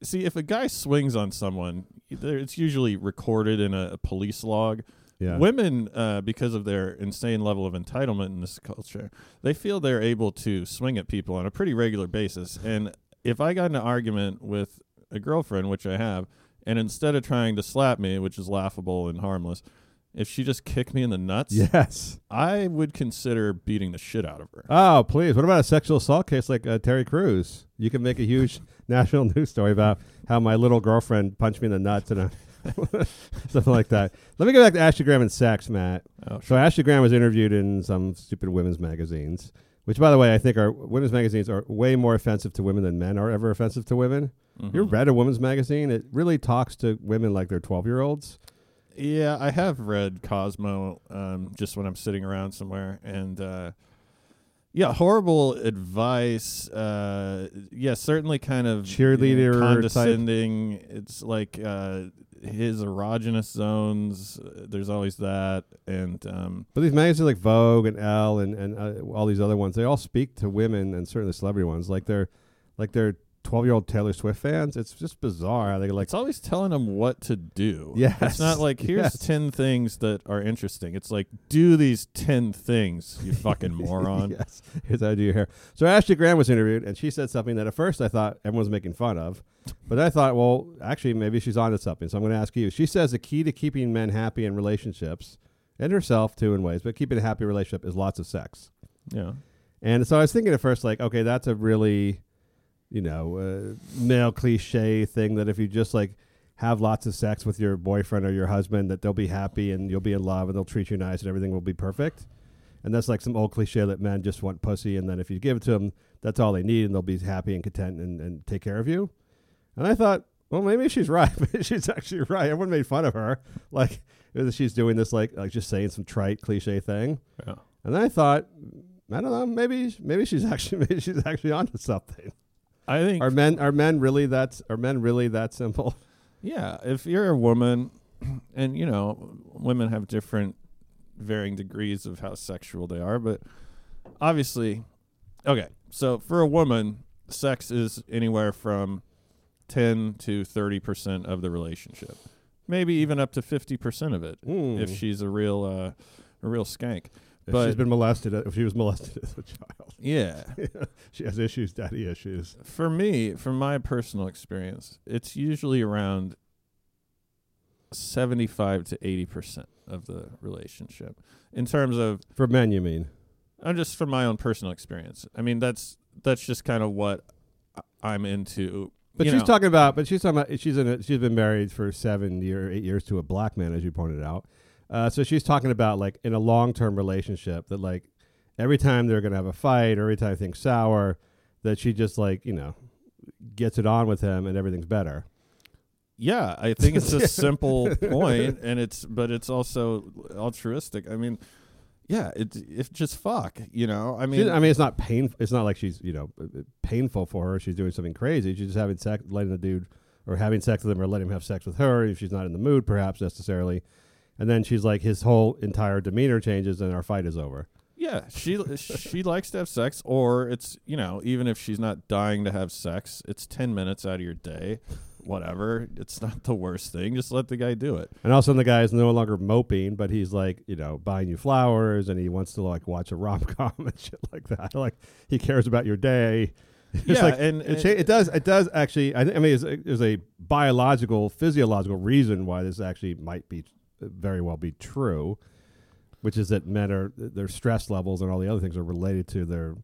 See, if a guy swings on someone, it's usually recorded in a, a police log. Yeah. Women, uh, because of their insane level of entitlement in this culture, they feel they're able to swing at people on a pretty regular basis. And if I got in an argument with a girlfriend, which I have, and instead of trying to slap me, which is laughable and harmless, if she just kicked me in the nuts, yes. I would consider beating the shit out of her. Oh, please. What about a sexual assault case like uh, Terry Crews? You can make a huge national news story about how my little girlfriend punched me in the nuts and something like that. Let me go back to Ashley Graham and sex, Matt. Oh, So Ashley Graham was interviewed in some stupid women's magazines, which, by the way, I think are women's magazines are way more offensive to women than men are ever offensive to women. Mhm. You ever read a women's magazine? It really talks to women like they're twelve year olds, Yeah, I have read Cosmo um, just when I'm sitting around somewhere, and uh, yeah, horrible advice. Uh, yeah, certainly kind of Cheerleader type. condescending. It's like uh, his erogenous zones. uh, There's always that, and um, But these magazines like Vogue and Elle and and uh, all these other ones, they all speak to women and certainly celebrity ones. Like they're like they're twelve year old Taylor Swift fans. It's just bizarre. They like it's always telling them what to do. Yes, it's not like here's yes. ten things that are interesting. It's like do these ten things, you fucking moron. yes, here's how to do your hair. So Ashley Graham was interviewed, and she said something that at first I thought everyone was making fun of, but I thought, well, actually, maybe she's onto something. So I'm going to ask you. She says the key to keeping men happy in relationships, and herself too in ways, but keeping a happy relationship is lots of sex. Yeah. And so I was thinking at first, like, okay, that's a really, you know, uh, male cliche thing that if you just like have lots of sex with your boyfriend or your husband, that they'll be happy and you'll be in love and they'll treat you nice and everything will be perfect. And that's like some old cliche that men just want pussy, and then if you give it to them, that's all they need, and they'll be happy and content and, and take care of you. And I thought, well, maybe she's right. Maybe she's actually right. Everyone made fun of her, like she's doing this, like like just saying some trite cliche thing. Yeah. And then I thought, I don't know, maybe maybe she's actually maybe she's actually onto something. I think Are men are men really that are men really that simple? Yeah, if you're a woman, and you know, women have different, varying degrees of how sexual they are, but obviously, okay. So for a woman, sex is anywhere from ten to thirty percent of the relationship, maybe even up to fifty percent of it Mm. if she's a real, uh, a real skank. If But she's been molested, if she was molested as a child, yeah, she has issues, daddy issues. for me, from my personal experience, it's usually around 75 to 80% of the relationship in terms of For men, you mean? I'm just from my own personal experience. I mean, that's that's just kind of what I'm into. But she's know. talking about. But she's talking about. She's in. A, she's been married for seven year, eight years to a black man, as you pointed out. Uh, so she's talking about like in a long term relationship that like every time they're gonna have a fight or every time things sour, that she just like you know gets it on with him and everything's better. Yeah, I think it's a simple point, and it's but it's also altruistic. I mean, yeah, it's it's just fuck. You know, I mean, She- I mean, it's not painful. It's not like she's you know uh, uh, painful for her. She's doing something crazy. She's just having sex, letting the dude or having sex with him, or letting him have sex with her if she's not in the mood, perhaps necessarily. And then she's like, his whole entire demeanor changes, and our fight is over. Yeah, she she likes to have sex, or it's you know even if she's not dying to have sex, it's ten minutes out of your day, whatever. It's not the worst thing. Just let the guy do it. And also, the guy is no longer moping, but he's like, you know, buying you flowers, and he wants to like watch a rom com and shit like that. Like he cares about your day. It's Yeah, like, and- it, cha- it does. It does actually. I, th- I mean, there's a, there's a biological, physiological reason why this actually might be very well be true, which is that men are their stress levels and all the other things are related to their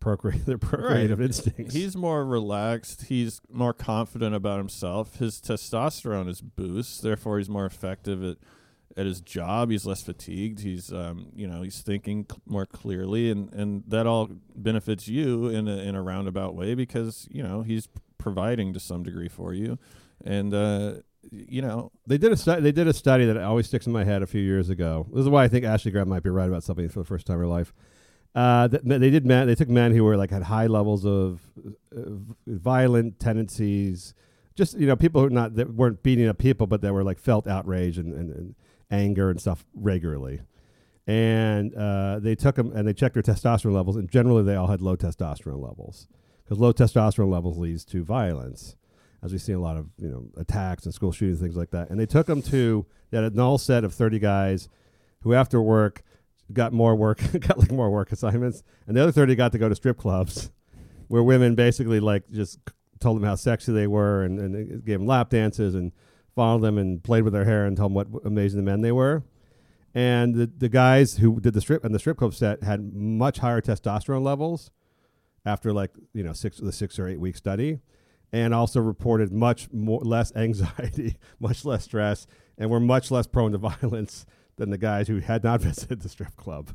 procreate their procreative instincts. He's more relaxed. He's more confident about himself. His testosterone is boost, therefore he's more effective at at his job. He's less fatigued. He's um you know he's thinking cl- more clearly, and and that all benefits you in a in a roundabout way because you know he's providing to some degree for you, and uh you know They did a stu- they did a study that always sticks in my head a few years ago. This is why I think Ashley Graham might be right about something for the first time in her life. Uh, th- they did men. They took men who were like had high levels of uh, violent tendencies. Just you know, people who not that weren't beating up people, but that were like felt outrage and, and, and anger and stuff regularly. And uh, they took them and they checked their testosterone levels, and generally they all had low testosterone levels because low testosterone levels leads to violence as we see a lot of you know attacks and school shootings things like that. And they took them to they had null set of 30 guys who after work got more work got like more work assignments. And the other 30 got to go to strip clubs where women basically like just told them how sexy they were and, and gave them lap dances and followed them and played with their hair and told them what amazing men they were. And the, the guys who did the strip and the strip club set had much higher testosterone levels after like you know six the six or eight week study and also reported much more less anxiety much less stress and were much less prone to violence than the guys who had not visited the strip club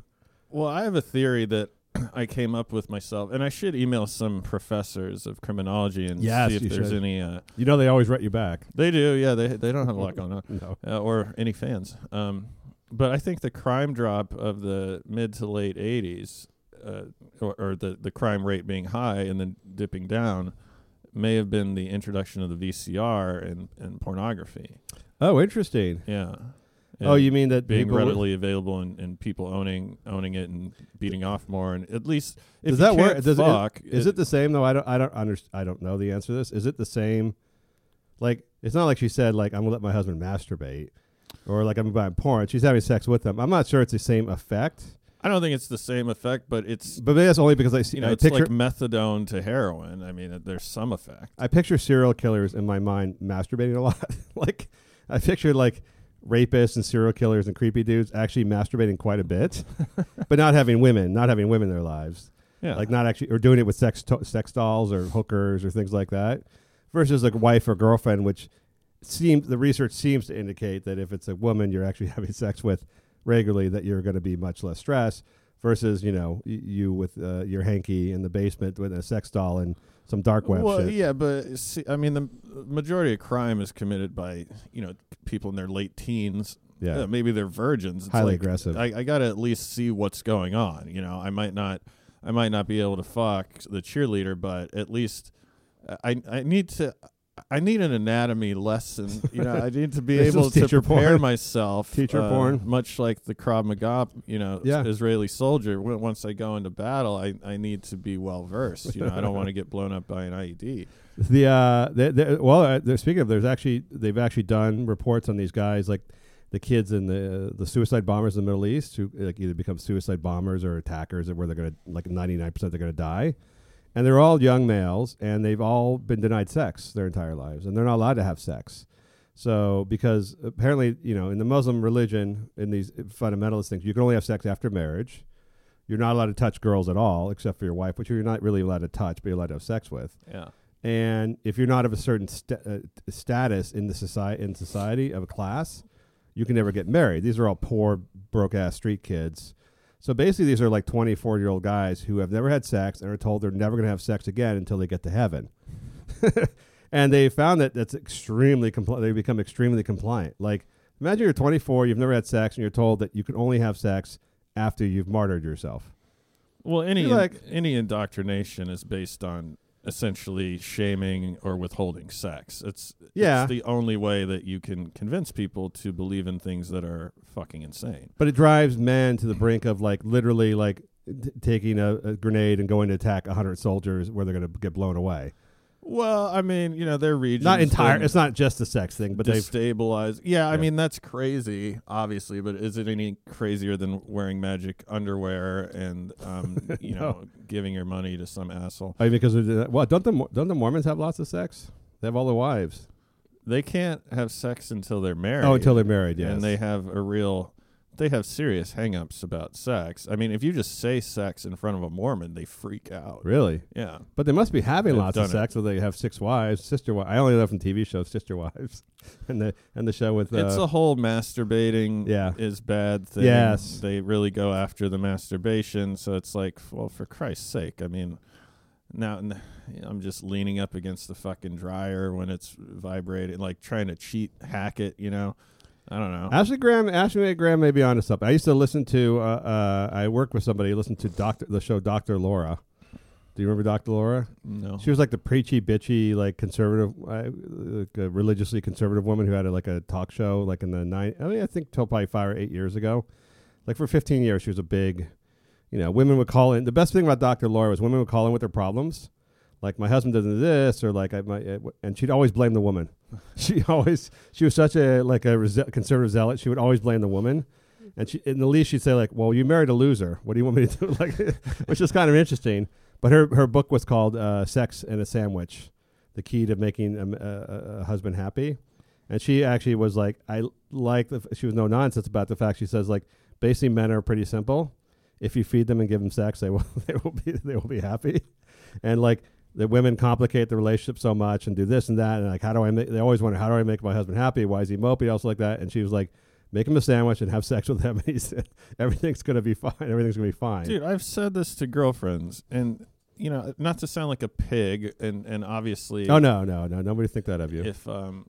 Well, I have a theory that I came up with myself, and I should email some professors of criminology and Yes, see if there's should. any. Uh, You know they always write you back. they do, yeah. They they don't have a lot going on, No. uh, or any fans. Um, but I think the crime drop of the mid to late '80s, uh, or, or the the crime rate being high and then dipping down, may have been the introduction of the VCR and and pornography. Oh, interesting. Yeah. Oh, you mean that being would- readily available and, and people owning owning it and beating off more and at least if Does that work? Does it- fuck, is it the same though? I don't. I don't understand. I don't know the answer to this. Is it the same? Like, it's not like she said, like, I'm gonna let my husband masturbate, or like I'm buying porn. She's having sex with them. I'm not sure it's the same effect, I don't think it's the same effect, but it's but maybe that's only because I see. you know I it's picture. like methadone to heroin. I mean, there's some effect. I picture serial killers in my mind masturbating a lot. like, I picture like rapists and serial killers and creepy dudes actually masturbating quite a bit, but not having women, not having women in their lives. Yeah, like not actually or doing it with sex to- sex dolls or hookers or things like that versus like a wife or girlfriend which seems the research seems to indicate that if it's a woman you're actually having sex with regularly that you're going to be much less stressed versus you know you with uh, your hanky in the basement with a sex doll and some dark web well, shit yeah, but see, I mean, the majority of crime is committed by you know people in their late teens. Yeah. Uh, maybe they're virgins. It's Highly like, aggressive. I, I got to at least see what's going on. You know, I might not, I might not be able to fuck the cheerleader, but at least I, I need to. I need an anatomy lesson. You know, I need to be This able is to teacher prepare porn. myself. Teacher uh, porn. much like the Krav Maga, you know, Yeah. Israeli soldier. When, once I go into battle, I, I need to be well versed. You know, I don't want to get blown up by an IED. The uh, the, the, well, uh, they're- speaking of, there's actually they've actually done reports on these guys, like the kids in the the suicide bombers in the Middle East, who like either become suicide bombers or attackers, and where they're gonna like 99 percent they're gonna die, and they're all young males, and they've all been denied sex their entire lives, and they're not allowed to have sex. So, because apparently, you know, in the Muslim religion, in these fundamentalist things, you can only have sex after marriage. You're not allowed to touch girls at all, except for your wife, which you're not really allowed to touch, but you're allowed to have sex with Yeah. and if you're not of a certain sta- uh, status in the society in society of a class, you can never get married. These are all poor, broke ass street kids. So basically, these are like 24 year old guys who have never had sex and are told they're never going to have sex again until they get to heaven. and they found that that's extremely compli- they become extremely compliant. Like imagine you're 24, you've never had sex, and you're told that you can only have sex after you've martyred yourself. Well, any like- any indoctrination is based on essentially shaming or withholding sex. It's Yeah. it's the only way that you can convince people to believe in things that are fucking insane. But it drives men to the brink of like literally like t- taking a, a grenade and going to attack hundred soldiers where they're going to get blown away. Well, I mean, you know, their region Not entire. It's not just a sex thing, but they've destabilized. Yeah, I Yeah. mean that's crazy, obviously, but is it any crazier than wearing magic underwear and um, you No. know giving your money to some asshole? I mean, because of the, well, don't the Mo- don't the Mormons have lots of sex? They have all their wives. They can't have sex until they're married. Oh, until they're married. Yes, and they have a real they have serious hangups about sex. I mean, if you just say sex in front of a Mormon, they freak out. really. Yeah. But they must be having They've lots of sex, so they have six wives, sister wives. I only know from TV shows, sister wives, and the and the show with uh, it's a whole masturbating Yeah. is bad thing. Yes. They really go after the masturbation, so it's like, well, for Christ's sake. I mean, now I'm just leaning up against the fucking dryer when it's vibrating, like trying to cheat hack it, you know? I don't know. Ashley Graham, Ashley Graham may be onto something. I used to listen to. Uh, uh, I worked with somebody who listened to Doctor the show Doctor Laura. Do you remember Doctor Laura? no. She was like the preachy, bitchy, like conservative, uh, like a religiously conservative woman who had a, like a talk show, like in the nine. I mean, I think till probably five or eight years ago. Like for 15 years, she was a big. You know, women would call in. The best thing about Doctor Laura was women would call in with their problems, like my husband doesn't do this, or like I my, uh, and she'd always blame the woman. she always she was such a like a rese- conservative zealot. She would always blame the woman. And she, in the least, she'd say like, "Well, you married a loser. What do you want me to do?" Like, which is kind of interesting. But her her book was called uh, "Sex and a Sandwich: The Key to Making a, a, a Husband Happy," and she actually was like, I like f- she was no nonsense about the fact she says like basically men are pretty simple. If you feed them and give them sex, they will they will be they will be happy, and like the women complicate the relationship so much and do this and that and like how do I make they always wonder how do I make my husband happy? Why is he mopey? Also like that, and she was like. make him a sandwich and have sex with him. And he said, everything's gonna be fine. Everything's gonna be fine. Dude, I've said this to girlfriends, and you know, not to sound like a pig, and and obviously, Oh no, no, no! Nobody think that of you. if um,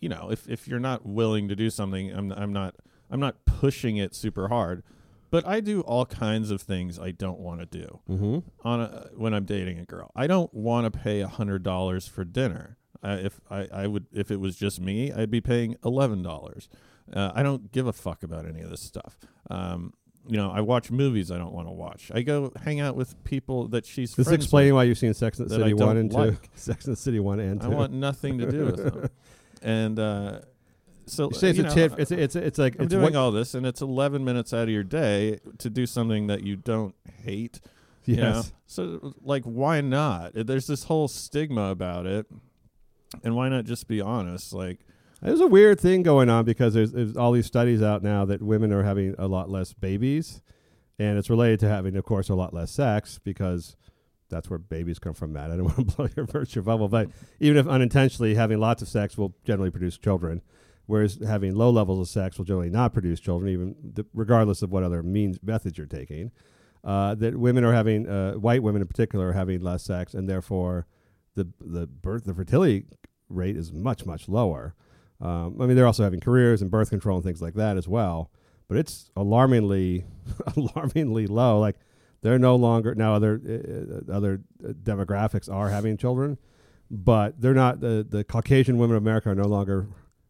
you know, if if you're not willing to do something, I'm I'm not I'm not pushing it super hard, but I do all kinds of things I don't want to do mm-hmm. on a, when I'm dating a girl. I don't want to pay a hundred dollars for dinner. Uh, if I, I would if it was just me, I'd be paying eleven dollars. Uh, I don't give a fuck about any of this stuff. Um, you know, I watch movies I don't want to watch. I go hang out with people that she's This is explaining why you've seen Sex and the City one and two. Sex and the City one and two. I want nothing to do with them. And uh, so You say it's a know, tiff. It's it's it's like I'm it's doing what, all this, and it's 11 minutes out of your day to do something that you don't hate. You know? So, like, why not? There's this whole stigma about it, and why not just be honest? Like, There's a weird thing going on because there's, there's all these studies out now that women are having a lot less babies, and it's related to having, of course, a lot less sex because that's where babies come from. Matt, I don't want to blow your virtue bubble, but even if unintentionally, having lots of sex will generally produce children, whereas having low levels of sex will generally not produce children, even th- regardless of what other means methods you're taking. Uh, that women are having, uh, white women in particular, are having less sex, and therefore the the birth the fertility rate is much much lower. Um, I mean, they're also having careers and birth control and things like that as well. But it's alarmingly, alarmingly low. Like they're no longer now. Other uh, other uh, demographics are having children, but they're not. The the Caucasian women of America are no longer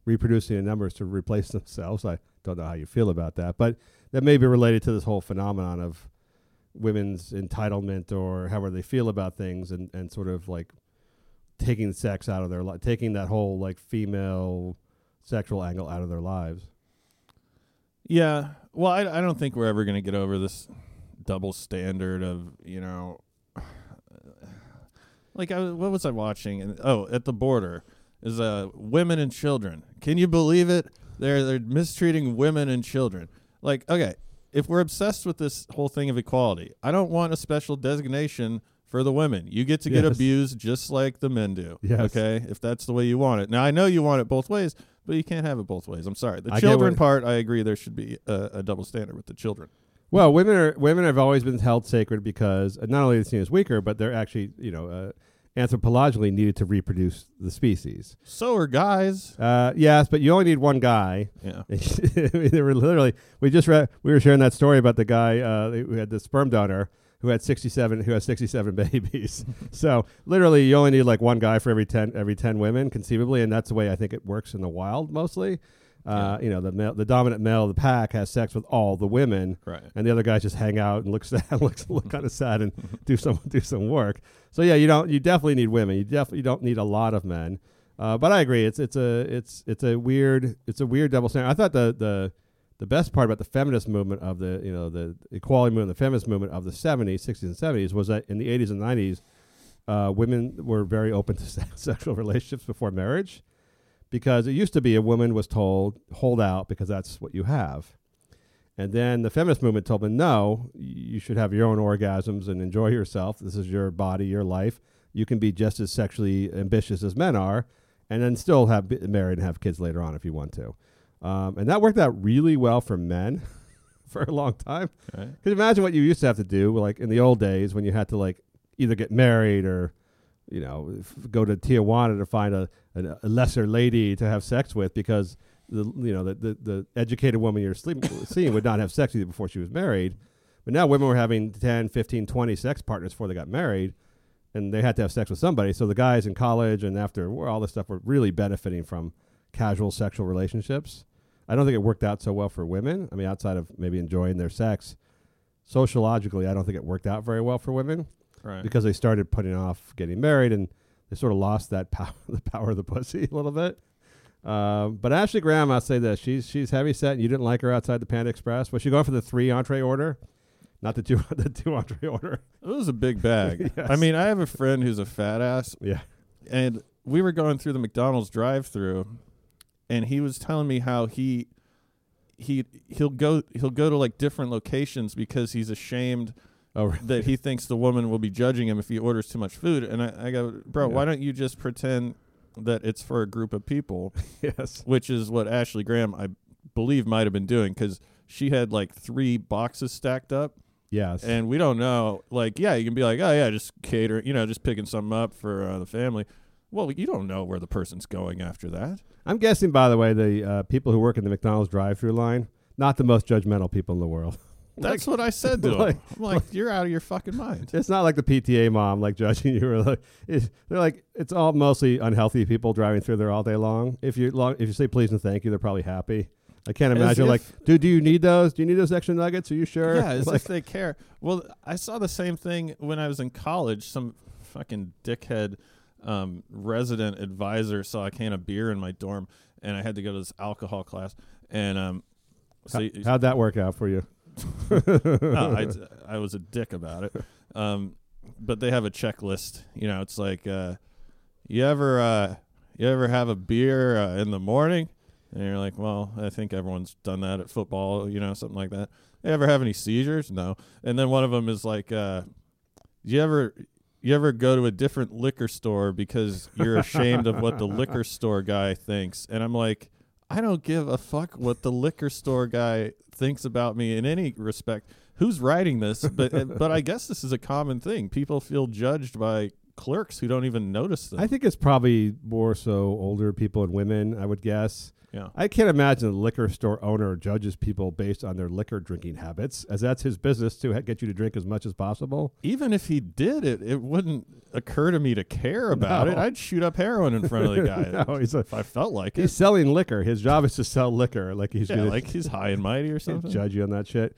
reproducing in numbers to replace themselves. I don't know how you feel about that, but that may be related to this whole phenomenon of women's entitlement or however they feel about things, and and sort of like taking sex out of their life, taking that whole like female sexual angle out of their lives. yeah. Well, I, I don't think we're ever going to get over this double standard of, you know, like, I, what was I watching? And Oh, at the border is uh, women and children. Can you believe it? They're, they're mistreating women and children. Like, okay, if we're obsessed with this whole thing of equality, I don't want a special designation for the women. You get to get Yes. abused just like the men do. Yes. Okay, if that's the way you want it. Now I know you want it both ways, but you can't have it both ways. I'm sorry. The I children part, I agree. There should be a, a double standard with the children. Well, women are women have always been held sacred because not only are they seen as weaker, but they're actually you know uh, anthropologically needed to reproduce the species. So are guys. Uh, yes, but you only need one guy. Yeah. They were literally we just read we were sharing that story about the guy uh, who had the sperm donor who had 67 who has 67 babies. so literally you only need like one guy for every 10 every 10 women conceivably and that's the way I think it works in the wild mostly. Uh, you know, the male, the dominant male of the pack has sex with all the women, Right. and the other guys just hang out and look sad, looks look kind of sad and do some do some work. So yeah, you don't you definitely need women. You definitely don't need a lot of men. Uh, but I agree. It's it's a it's it's a weird it's a weird double standard. I thought the the the best part about the feminist movement of the you know the equality movement, the feminist movement of the seventies, sixties, and seventies was that in the eighties and nineties, uh, women were very open to se- sexual relationships before marriage, because it used to be a woman was told hold out because that's what you have. And then the feminist movement told them, no, you should have your own orgasms and enjoy yourself. This is your body, your life. You can be just as sexually ambitious as men are, and then still have married and have kids later on if you want to. Um, and that worked out really well for men for a long time. Right. Because imagine what you used to have to do, like in the old days when you had to like either get married or, you know, f- go to Tijuana to find a, a, a lesser lady to have sex with because the you know the the, the educated woman you're sleeping seeing would not have sex with you before she was married. But now women were having 10, 15, 20 sex partners before they got married, and they had to have sex with somebody. So the guys in college and after all this stuff were really benefiting from casual sexual relationships. I don't think it worked out so well for women. I mean, outside of maybe enjoying their sex, sociologically, I don't think it worked out very well for women Right. because they started putting off getting married and they sort of lost that power, the power of the pussy a little bit. Um, but Ashley Graham, I'll say this: she's she's heavy set, and you didn't like her outside the Panda Express. Was she going for the three entree order, not the two the two entree order? it was a big bag. Yes. I mean, I have a friend who's a fat ass, Yeah, and we were going through the McDonald's drive-through, and he was telling me how he he he'll go he'll go to like different locations because he's ashamed oh, really? that he thinks the woman will be judging him if he orders too much food. And I, I go, bro, Yeah. why don't you just pretend that it's for a group of people, yes, which is what Ashley Graham, I believe might have been doing because she had like three boxes stacked up. Yes. And we don't know. Like, yeah, you can be like, oh yeah, just cater, you know, just picking something up for uh, the family. Well, you don't know where the person's going after that. I'm guessing, by the way, the uh, people who work in the McDonald's drive-through line, not the most judgmental people in the world. That's what I said to like- him. I'm like, you're out of your fucking mind. It's not like the PTA mom like judging you. Or like, it's, they're like it's all mostly unhealthy people driving through there all day long. If you long, if you say please and thank you, they're probably happy. I can't As imagine if- like, dude, do you need those? Do you need those extra nuggets? Are you sure? Yeah, as Like, if they care. Well, I saw the same thing when I was in college. Some fucking dickhead um, resident advisor saw a can of beer in my dorm, and I had to go to this alcohol class. And um, so how, how'd that work out for you? no, I, I was a dick about it. Um, but they have a checklist. You know, it's like, uh, you ever, uh, you ever have a beer uh, in the morning? And you're like, well, I think everyone's done that at football. You know, something like that. You ever have any seizures? No. And then one of them is like, uh, you ever, you ever go to a different liquor store because you're ashamed of what the liquor store guy thinks? And I'm like, I don't give a fuck what the liquor store guy thinks about me in any respect. Who's writing this? But but I guess this is a common thing. People feel judged by clerks who don't even notice them. I think it's probably more so older people and women. I would guess. Yeah. I can't imagine a liquor store owner judges people based on their liquor drinking habits, as that's his business to ha- get you to drink as much as possible. Even if he did it, it wouldn't occur to me to care about No. it. I'd shoot up heroin in front of the guy no, he's a, if I felt like he's it. He's selling liquor. His job is to sell liquor. Like he's Yeah, like he's high and mighty or something. judge you on that shit.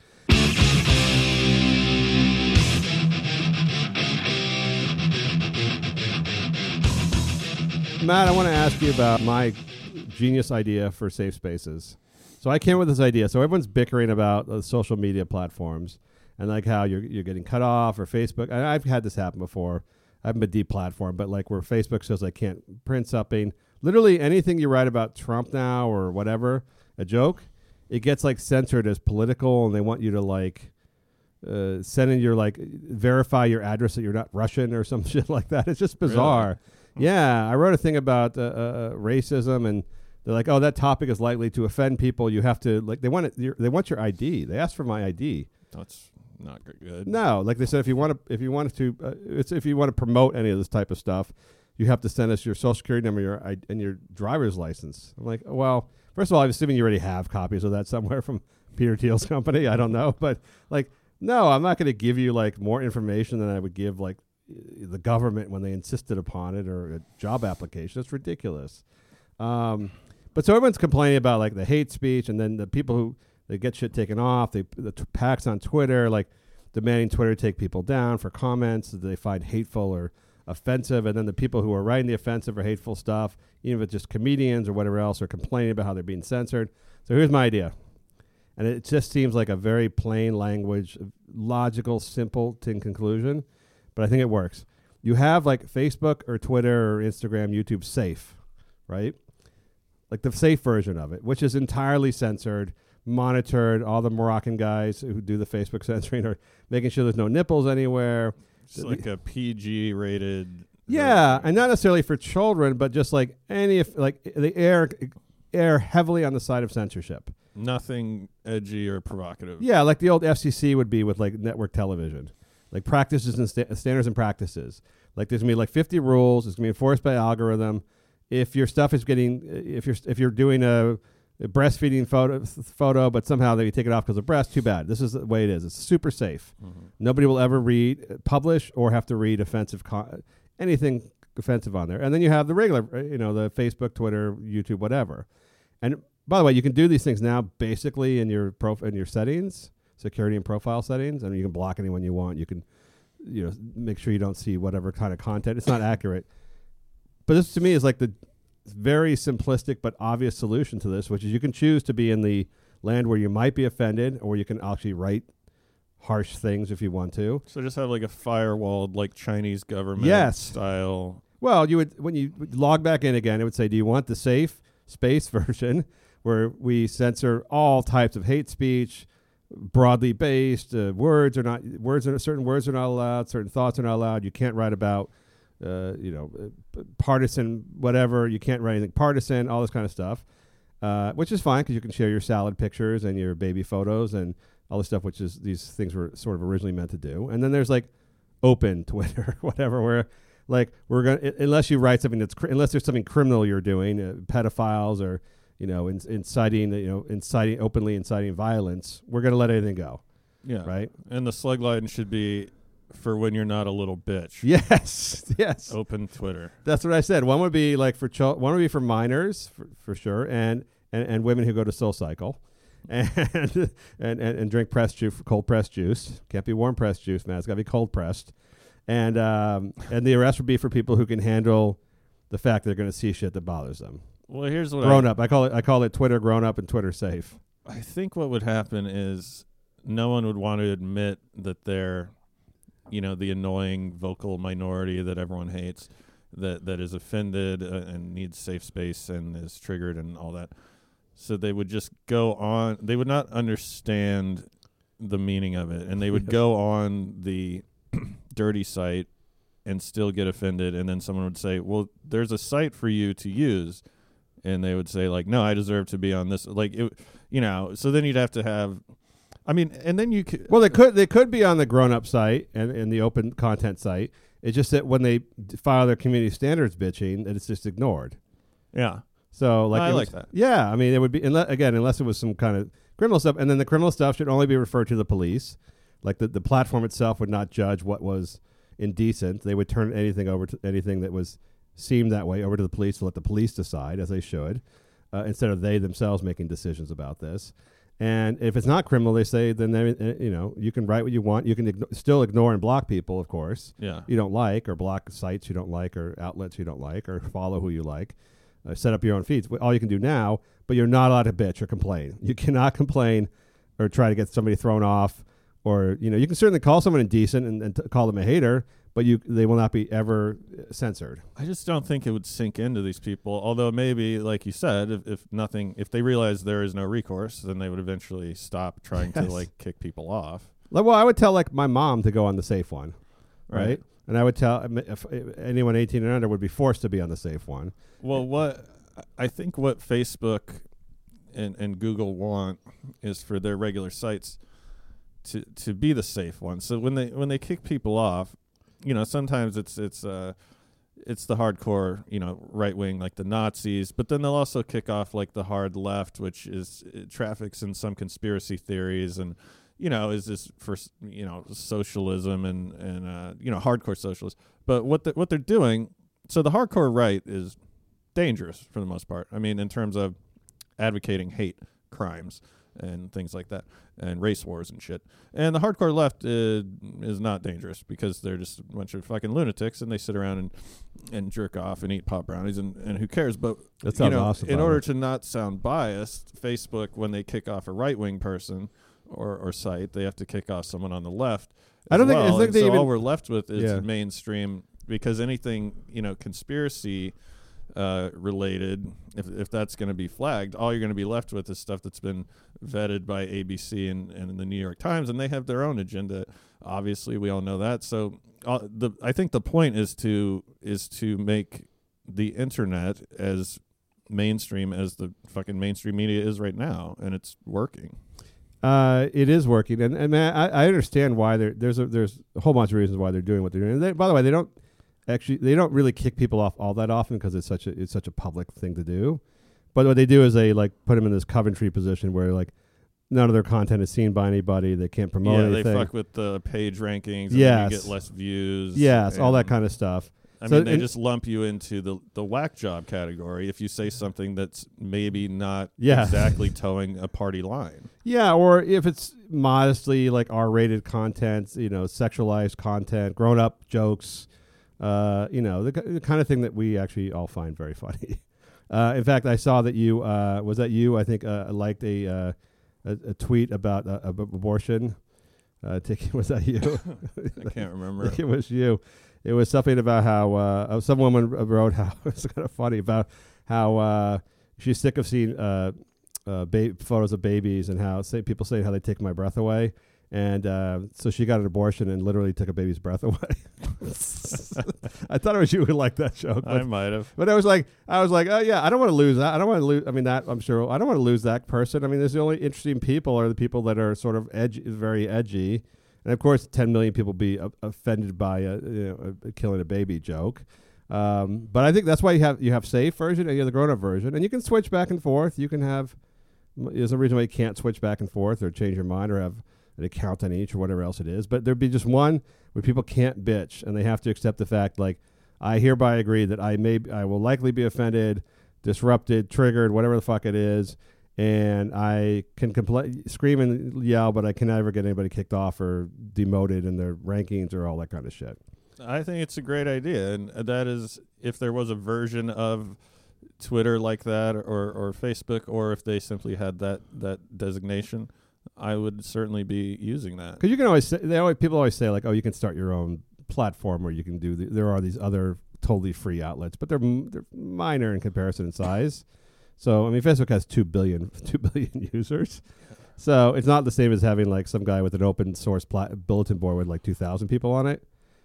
Matt, I want to ask you about my genius idea for safe spaces. So I came up with this idea. So everyone's bickering about uh, social media platforms and like how you're you're getting cut off or Facebook. And I've had this happen before. I haven't been deplatformed, but like where Facebook says I can't print something. Literally anything you write about Trump now or whatever, a joke, it gets like censored as political, and they want you to like uh, send in your like verify your address that you're not Russian or some shit like that. It's just bizarre. Yeah, I wrote a thing about uh, uh, racism, and they're like, "Oh, that topic is likely to offend people. You have to like they want it. your- They want your ID. They asked for my ID. That's not good. No, like they said, if you want to, if you wanted to, uh, it's if you want to promote any of this type of stuff, you have to send us your social security number, your I- and your driver's license. I'm like, well, first of all, I'm assuming you already have copies of that somewhere from Peter Thiel's company. I don't know, but like, no, I'm not going to give you like more information than I would give like the government when they insisted upon it or a job application. It's ridiculous. Um, but so everyone's complaining about like the hate speech, and then the people who they get shit taken off. They the t- packs on Twitter like demanding Twitter take people down for comments that they find hateful or offensive, and then the people who are writing the offensive or hateful stuff, even if it's just comedians or whatever else, are complaining about how they're being censored. So here's my idea, and it just seems like a very plain language, logical, simple to conclusion, but I think it works. You have like Facebook or Twitter or Instagram, YouTube safe, right? Like the safe version of it, which is entirely censored, monitored. All the Moroccan guys who do the Facebook censoring are making sure there's no nipples anywhere. It's The- like a PG rated. Yeah, version. and not necessarily for children, but just like any if like they air err heavily on the side of censorship. nothing edgy or provocative. Yeah, like the old FCC would be with like network television, like practices and sta- standards and practices. Like there's gonna be like 50 rules. It's gonna be enforced by algorithm. If your stuff is getting, if you're if you're doing a, a breastfeeding photo photo, but somehow they take it off because of breast, too bad. This is the way it is. It's super safe. Nobody will ever read, publish, or have to read offensive con- anything offensive on there. And then you have the regular, uh, you know, the Facebook, Twitter, YouTube, whatever. And by the way, you can do these things now basically in your prof- in your settings, security and profile settings. and you can block anyone you want. You can, you know, make sure you don't see whatever kind of content. It's not accurate. But this to me is like the very simplistic but obvious solution to this, which is you can choose to be in the land where you might be offended, or you can actually write harsh things if you want to. So just have like a firewalled, like Chinese government Yes. style. Well, you would when you log back in again, it would say, "Do you want the safe space version where we censor all types of hate speech, broadly based uh, words are not words are certain words are not allowed, certain thoughts are not allowed. You can't write about, uh, you know, uh, partisan whatever. You can't write anything partisan, all this kind of stuff." uh, which is fine because you can share your salad pictures and your baby photos and all the stuff which is these things were sort of originally meant to do. And then there's like open Twitter, whatever, where like we're gonna unless you write something that's cr- unless there's something criminal you're doing, uh, pedophiles or you know in, inciting you know inciting openly inciting violence, we're gonna let anything go, Yeah. right? And the slug line should be for when you're not a little bitch. Yes, yes. Open Twitter. That's what I said. One would be like for chil- one would be for minors for, for sure, and, and and women who go to Soul Cycle, and and, and and drink pressed juice, cold pressed juice. Can't be warm pressed juice, man. It's got to be cold pressed. And um and the arrest would be for people who can handle the fact they're going to see shit that bothers them. Well, here's what Grown I, up. I call it I call it Twitter grown up and Twitter safe. I think what would happen is no one would want to admit that they're, you know, the annoying vocal minority that everyone hates, that that is offended uh, and needs safe space and is triggered and all that. So they would just go on. They would not understand the meaning of it, and they would go on the dirty site and still get offended. And then someone would say, "Well, there's a site for you to use," and they would say, "Like, no, I deserve to be on this." Like, it, you know. So then you'd have to have. I mean, and then you could. Well, they could they could be on the grown up site and, and the open content site. It's just that when they file their community standards bitching, that it's just ignored. yeah. So like I like was- that. Yeah, I mean it would be unless, again unless it was some kind of criminal stuff, and then the criminal stuff should only be referred to the police. Like the the platform itself would not judge what was indecent. They would turn anything over to anything that was seemed that way over to the police to let the police decide as they should, uh, instead of they themselves making decisions about this. And if it's not criminal, they say then they, uh, you know you can write what you want. You can igno- still ignore and block people, of course Yeah. you don't like, or block sites you don't like, or outlets you don't like, or follow who you like. Uh, set up your own feeds. All you can do now, but you're not allowed to bitch or complain. You cannot complain or try to get somebody thrown off, or you know you can certainly call someone indecent and, and t- call them a hater, but you they will not be ever censored. I just don't think it would sink into these people. Although maybe, like you said, if, if nothing, if they realize there is no recourse, then they would eventually stop trying to like kick people off. Like, well, I would tell like my mom to go on the safe one, right? Right. And I would tell if, if anyone 18 and under would be forced to be on the safe one. Well, what I think what Facebook and, and Google want is for their regular sites to to be the safe one. So when they when they kick people off, you know, sometimes it's it's uh it's the hardcore, you know, right wing like the Nazis, but then they'll also kick off like the hard left, which is traffics in some conspiracy theories and you know is this for you know socialism and and uh, you know hardcore socialists. But what the, what they're doing, so the hardcore right is dangerous for the most part. I mean, in terms of advocating hate crimes and things like that, and race wars and shit. And the hardcore left uh, is not dangerous because they're just a bunch of fucking lunatics and they sit around and and jerk off and eat pop brownies and, and who cares? But That you know, awesome, in order way. to not sound biased, Facebook when they kick off a right wing person or, or site, they have to kick off someone on the left. I don't as think- I well. think they so even- all we're left with is Yeah. mainstream because anything you know conspiracy uh, related, if if that's going to be flagged, all you're going to be left with is stuff that's been vetted by ABC and, and the New York Times, and they have their own agenda. Obviously, we all know that. So uh, the I think the point is to is to make the internet as mainstream as the fucking mainstream media is right now, and it's working. Uh, it is working, and, and I, I understand why there. There's a there's a whole bunch of reasons why they're doing what they're doing. They, by the way, they don't actually they don't really kick people off all that often because it's such a it's such a public thing to do. But what they do is they like put them in this Coventry position where like none of their content is seen by anybody. They can't promote it. yeah, anything. they fuck with the page rankings. Yes. get less views. yes, all that kind of stuff. I So- mean, they just lump you into the the whack job category if you say something that's maybe not Yeah. exactly toeing a party line. Yeah, or if it's modestly like R-rated content, you know, sexualized content, grown-up jokes, uh, you know, the, the kind of thing that we actually all find very funny. Uh, in fact, I saw that you uh, was that you. I think uh, liked a, uh, a a tweet about uh, ab- abortion. Uh, taking was that you? I can't remember. it was you. It was something about how some woman wrote how it's kind of funny about how uh, she's sick of seeing uh, uh, ba- photos of babies and how say, people say how they take my breath away. And uh, so she got an abortion and literally took a baby's breath away. I thought it was you who liked that joke. I might have. but I was like, I was like, oh yeah, I don't want to lose that. I don't want to lose. I mean, that I'm sure I don't want to lose that person. I mean, there's the only interesting people are the people that are sort of edgy, very edgy, and of course, 10 million people be uh, offended by a, you know, a killing a baby joke. Um, but I think that's why you have you have safe version and you have the grown up version, and you can switch back and forth. You can have there's no reason why you can't switch back and forth or change your mind or have an account on each or whatever else it is. But there'd be just one where people can't bitch and they have to accept the fact like I hereby agree that I may I will likely be offended, disrupted, triggered, whatever the fuck it is, and I can compl- scream and yell, but I can never get anybody kicked off or demoted in their rankings or all that kind of shit. I think it's a great idea, and that is if there was a version of Twitter like that, or or Facebook, or if they simply had that that designation, I would certainly be using that. Because you can always say, they always people always say like, oh, you can start your own platform where you can do. The, there are these other totally free outlets, but they're they're minor in comparison in size. So I mean, Facebook has two billion two billion users. So it's not the same as having like some guy with an open source plat- bulletin board with like two thousand people on it.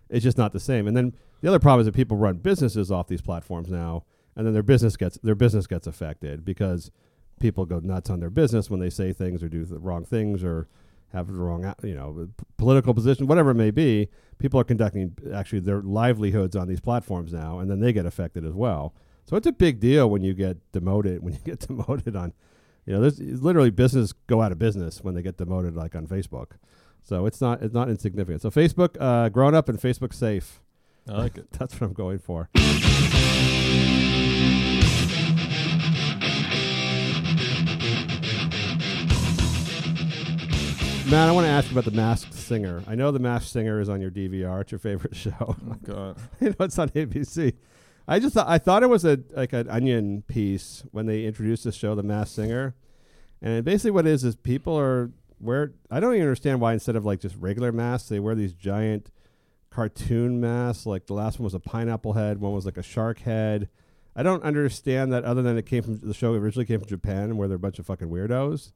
It's just not the same. And then the other problem is that people run businesses off these platforms now, and then their business gets their business gets affected because people go nuts on their business when they say things or do the wrong things or have the wrong, you know, political position, whatever it may be. People are conducting actually their livelihoods on these platforms now, and then they get affected as well. So it's a big deal when you get demoted. When you get demoted on, you know, there's literally business go out of business when they get demoted, like on Facebook. So it's not it's not insignificant. So Facebook, uh, grown up and Facebook safe. I like it. That's what I'm going for. Matt, I want to ask you about the Masked Singer. I know the Masked Singer is on your DVR. It's your favorite show. Oh, God. I know it's on ABC. I just thought, I thought it was a like an onion piece when they introduced the show, The Masked Singer, and basically what it is is people are wear. I don't even understand why instead of like just regular masks, they wear these giant cartoon masks. Like the last one was a pineapple head, one was like a shark head. I don't understand that other than it came from the show originally came from Japan, where they're a bunch of fucking weirdos.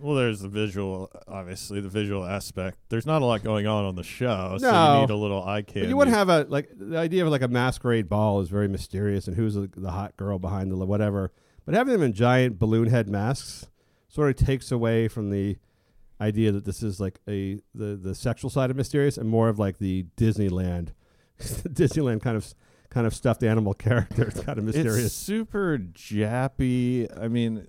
Well, there's the visual, obviously the visual aspect. There's not a lot going on on the show, so No. you need a little eye candy. But you would have a like the idea of like a masquerade ball is very mysterious, and who's the, the hot girl behind the whatever. But having them in giant balloon head masks sort of takes away from the idea that this is like a the the sexual side of mysterious and more of like the Disneyland, Disneyland kind of kind of stuffed animal character. It's kind of It's mysterious. super jappy. I mean,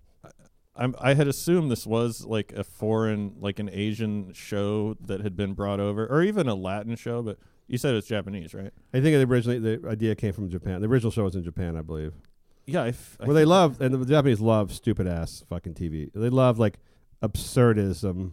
I'm, I had assumed this was like a foreign, like an Asian show that had been brought over, or even a Latin show. But you said it's Japanese, right? I think originally the idea came from Japan. The original show was in Japan, I believe. Yeah, I f- I Where they love and the Japanese love stupid ass fucking TV. They love like absurdism.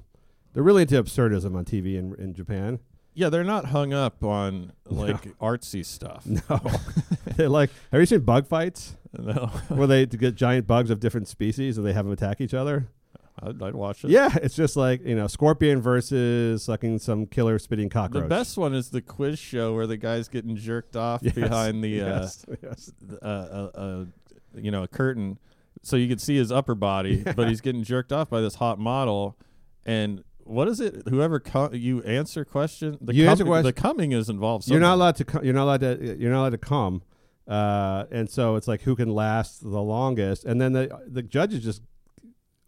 They're really into absurdism on TV in in Japan. Yeah, they're not hung up on like artsy stuff. No, they like. Have you seen bug fights No, where they get giant bugs of different species and they have them attack each other? I'd, I'd watch it. Yeah, it's just like you know, scorpion versus sucking some killer spitting cockroach. The best one is the quiz show where the guy's getting jerked off Yes, behind the yes, yes. uh, uh, uh, uh, you know, a curtain, so you can see his upper body, but he's getting jerked off by this hot model. And what is it? Whoever co- you answer question, the You answer question- the coming is involved. You're not somehow. allowed to. Co- you're not allowed to. You're not allowed to come. Uh, and so it's like who can last the longest, and then the the judges just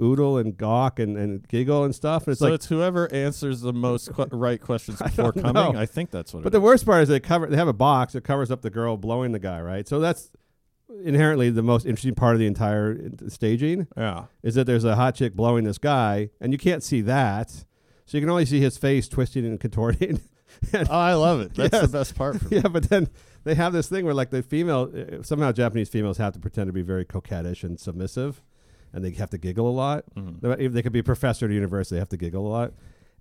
oodle and gawk and, and giggle and stuff. And it's so like it's whoever answers the most que- right questions before don't coming. know. I think that's what. It is. But the is. worst part is they cover they have a box that covers up the girl blowing the guy, right? So that's inherently the most interesting part of the entire uh, staging yeah, is that there's a hot chick blowing this guy, and you can't see that, so you can only see his face twisting and contorting. And- oh, I love it. That's Yes. the best part for me. yeah, but then they have this thing where like the female uh, somehow Japanese females have to pretend to be very coquettish and submissive, and they have to giggle a lot. Mm-hmm. They, they could be a professor at a university, they have to giggle a lot.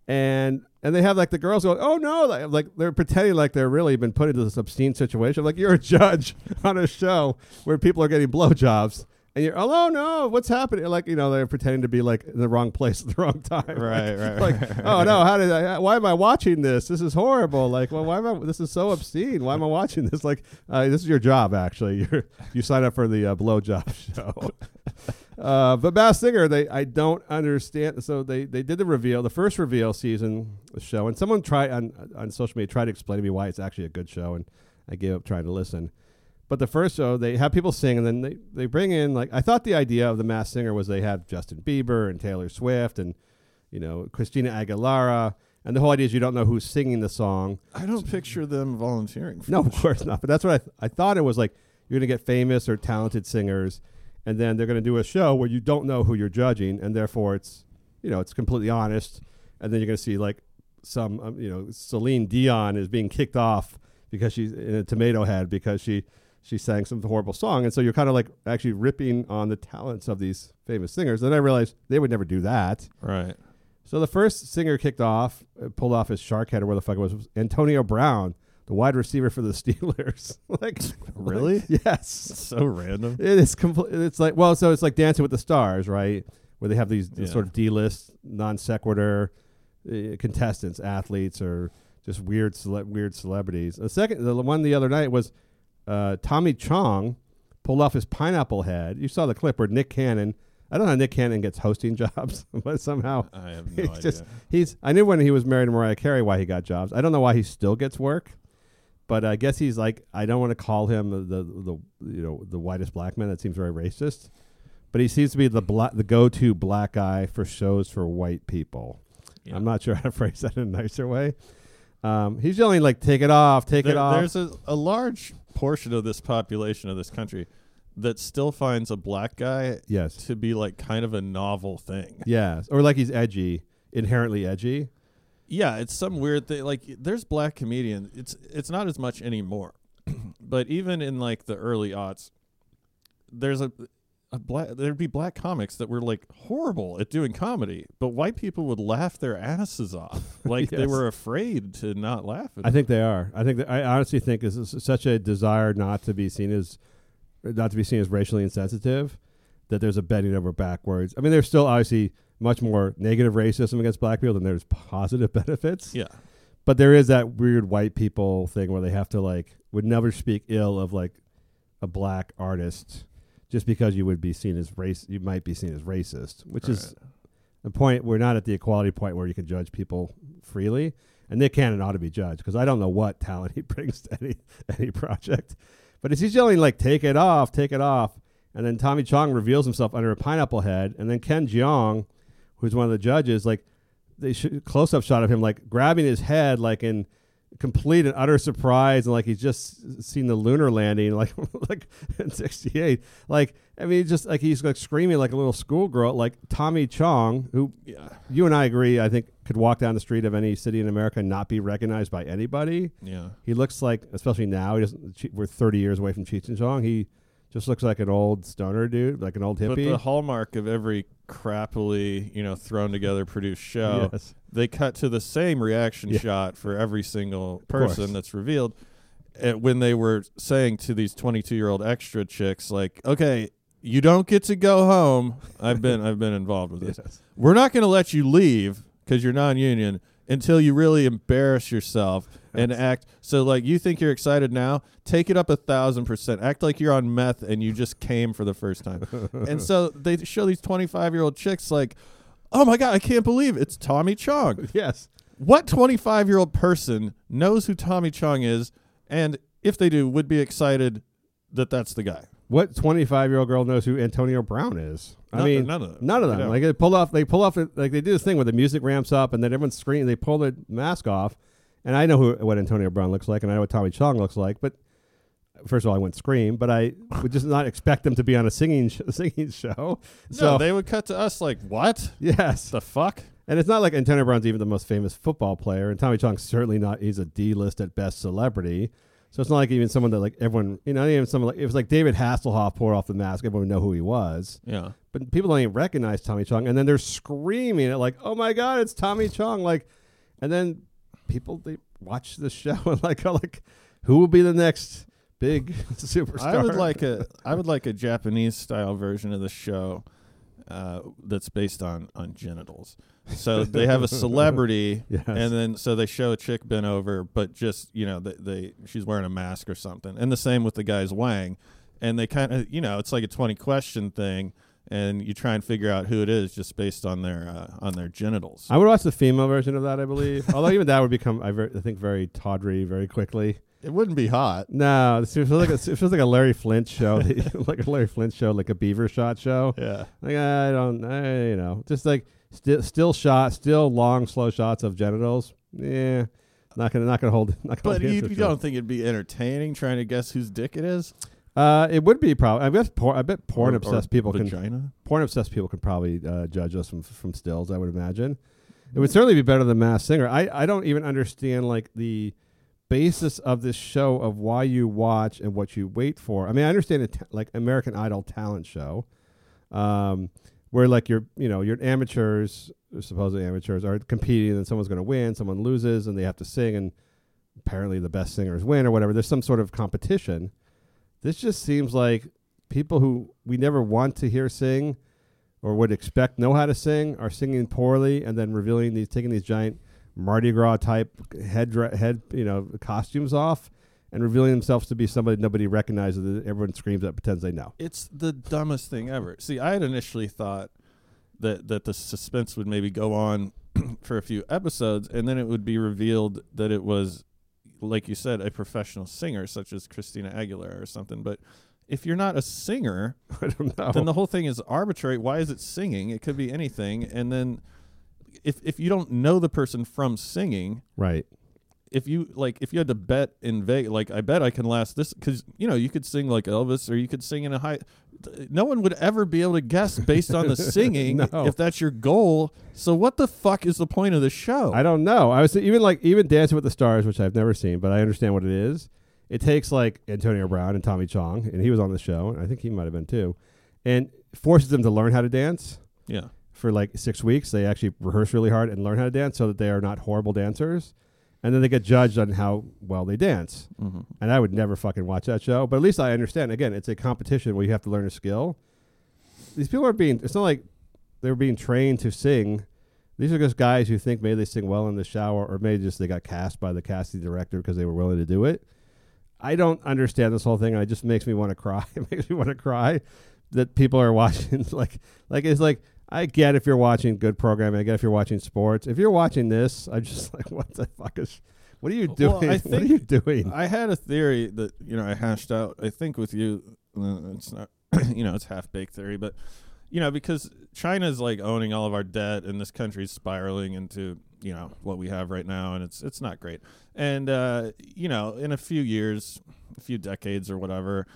And and they have like the girls go, oh no, like, like they're pretending like they're really been put into this obscene situation. Like you're a judge on a show where people are getting blowjobs, and you're, oh no, what's happening? Like you know they're pretending to be like in the wrong place at the wrong time. Right, right, Like, right, oh no, how did I? Why am I watching this? This is horrible. Like, well, why am I? This is so obscene. Why am I watching this? Like, uh, this is your job actually. You're you sign up for the uh, blowjob show. Uh, but Masked Singer, they I don't understand. So they they did the reveal, the first reveal season show, and someone tried on on social media tried to explain to me why it's actually a good show, and I gave up trying to listen. But the first show, they have people sing, and then they, they bring in like I thought the idea of the Masked Singer was they have Justin Bieber and Taylor Swift and you know Christina Aguilera, and the whole idea is you don't know who's singing the song. I don't picture them volunteering. For No, of course not. But that's what I th- I thought it was like. You're gonna get famous or talented singers, and then they're gonna do a show where you don't know who you're judging, and therefore it's you know it's completely honest. And then you're gonna see like some um, you know Celine Dion is being kicked off because she's in a tomato head because she she sang some horrible song, and so you're kind of like actually ripping on the talents of these famous singers. Then I realized they would never do that. Right. So the first singer kicked off, uh, pulled off his shark head or where the fuck it was, was Antonio Brown, the wide receiver for the Steelers. like Really? yes. So random. It is complete. It's like well, so it's like Dancing with the Stars, right? Where they have these Yeah. sort of D-list, non sequitur uh, contestants, athletes, or just weird, cele- weird celebrities. The second, the one the other night was uh, Tommy Chong pulled off his pineapple head. You saw the clip where Nick Cannon. I don't know how Nick Cannon gets hosting jobs, but somehow I have no he's idea. just he's. I knew when he was married to Mariah Carey why he got jobs. I don't know why he still gets work, but I guess he's like I don't want to call him the, the the you know the whitest black man. That seems very racist. But he seems to be the black the go to black guy for shows for white people. Yeah. I'm not sure how to phrase that in a nicer way. Um, he's yelling like "Take it off, take it off." There's a, a large portion of this population of this country that still finds a black guy yes, to be like kind of a novel thing. yes, or like he's edgy, inherently edgy. Yeah, it's some weird thing. Like there's black comedians. It's it's not as much anymore, but even in like the early aughts, there's a black there'd be black comics that were like horrible at doing comedy, but white people would laugh their asses off. Like they were afraid to not laugh at I think they are. I think that, I honestly think this is such a desire not to be seen as not to be seen as racially insensitive that there's a bending over backwards. I mean, there's still obviously much more negative racism against black people than there's positive benefits. Yeah. But there is that weird white people thing where they have to like would never speak ill of like a black artist just because you would be seen as race you might be seen as racist, which is the point we're not at the equality point where you can judge people freely. And Nick Cannon ought to be judged because I don't know what talent he brings to any any project. But as he's yelling like "Take it off, take it off," and then Tommy Chong reveals himself under a pineapple head, and then Ken Jeong, who's one of the judges, like they sh- close up shot of him like grabbing his head like in complete and utter surprise and like he's just seen the lunar landing like like in 68 like i mean just like he's like screaming like a little schoolgirl like tommy chong who Yeah. you and i agree i think could walk down the street of any city in america and not be recognized by anybody Yeah. he looks like especially now he doesn't we're 30 years away from cheech and chong he just looks like an old stoner dude like an old But hippie the hallmark of every crappily, you know, thrown together produced show, Yes. they cut to the same reaction Yeah. shot for every single person that's revealed. uh, when they were saying to these 22 year old extra chicks, like, okay, you don't get to go home. I've been I've been involved with this. Yes. We're not going to let you leave because you're non-union until you really embarrass yourself and act. So like you think you're excited now, take it up a thousand percent. Act like you're on meth and you just came for the first time. and so they show these 25 year old chicks like, oh my god, I can't believe it's Tommy Chong. yes What 25 year old person knows who Tommy Chong is, and if they do, would be excited that that's the guy? What 25 year old girl knows who Antonio Brown is? I None- mean, none of them. None of them. Like they pull off, they pull off, like they do this thing where the music ramps up and then everyone's screaming. They pull the mask off, and I know who what Antonio Brown looks like, and I know what Tommy Chong looks like. But first of all, I wouldn't scream, but I would just not expect them to be on a singing sh- singing show. So no, they would cut to us like, what yes, the fuck? and it's not like Antonio Brown's even the most famous football player, and Tommy Chong's certainly not. He's a D list at best celebrity. So it's not like even someone that like everyone, you know, even someone like it was like David Hasselhoff pulled off the mask. Everyone would know who he was. Yeah. but people don't even recognize Tommy Chong, and then they're screaming it like, "Oh my God, it's Tommy Chong!" Like, and then people they watch the show and like, are like, who will be the next big superstar? I would like a I would like a Japanese style version of the show uh, that's based on on genitals. So they have a celebrity, Yes. and then so they show a chick bent over, but just you know they, they she's wearing a mask or something, and the same with the guy's wang, and they kind of you know it's like a twenty question thing. And you try and figure out who it is just based on their uh, on their genitals. I would watch the female version of that, I believe. Although even that would become, I, ver- I think, very tawdry very quickly. It wouldn't be hot. No, it feels like a, it feels like a Larry Flynt show, like a Larry Flynt show, like a Beaver shot show. Yeah. Like I don't, I, you know, just like still still shot, still long slow shots of genitals. Yeah, not gonna not gonna hold. Not gonna But hold you, you don't think it'd be entertaining trying to guess whose dick it is? Uh, it would be probably. I bet porn. I bet porn Or- obsessed or people can. vagina? Porn obsessed people can probably uh, judge us from from stills. I would imagine. It would certainly be better than Masked Singer. I I don't even understand like the basis of this show of why you watch and what you wait for. I mean, I understand it like American Idol talent show, um, where like you're you know you're amateurs, supposedly amateurs, are competing and someone's going to win, someone loses, and they have to sing, and apparently the best singers win or whatever. There's some sort of competition. This just seems like people who we never want to hear sing or would expect know how to sing are singing poorly and then revealing these taking these giant Mardi Gras type head head you know costumes off and revealing themselves to be somebody nobody recognizes that everyone screams at pretends they know. It's the dumbest thing ever. See, I had initially thought that that the suspense would maybe go on for a few episodes, and then it would be revealed that it was, like you said, a professional singer such as Christina Aguilera or something. But if you're not a singer, I don't know. then the whole thing is arbitrary. Why is it singing? It could be anything. And then if if you don't know the person from singing, right. If you like if you had to bet in Vegas, like I bet I can last this because you know you could sing like Elvis or you could sing in a high. No one would ever be able to guess based on the singing No. if that's your goal. So what the fuck is the point of the show? I don't know. I was even like even Dancing with the Stars, which I've never seen, but I understand what it is. It takes like Antonio Brown and Tommy Chong, and he was on the show, and I think he might have been too, and forces them to learn how to dance yeah, for like six weeks. They actually rehearse really hard and learn how to dance so that they are not horrible dancers, and then they get judged on how well they dance. mm-hmm. And I would never fucking watch that show, but at least I understand. Again, it's a competition where you have to learn a skill. These people are being. It's not like they're being trained to sing. These are just guys who think maybe they sing well in the shower, or maybe just they got cast by the casting director because they were willing to do it. I don't understand this whole thing. and It just makes me want to cry. It makes me want to cry that people are watching. Like, like it's like I get if you're watching good programming. I get if you're watching sports. If you're watching this, I'm just like, what the fuck is? What are you doing? Well, what are you doing? I had a theory that you know I hashed out. I think with you, it's not you know it's half baked theory, but you know because China's like owning all of our debt, and this country's spiraling into you know what we have right now, and it's it's not great. And uh, you know, in a few years, a few decades or whatever.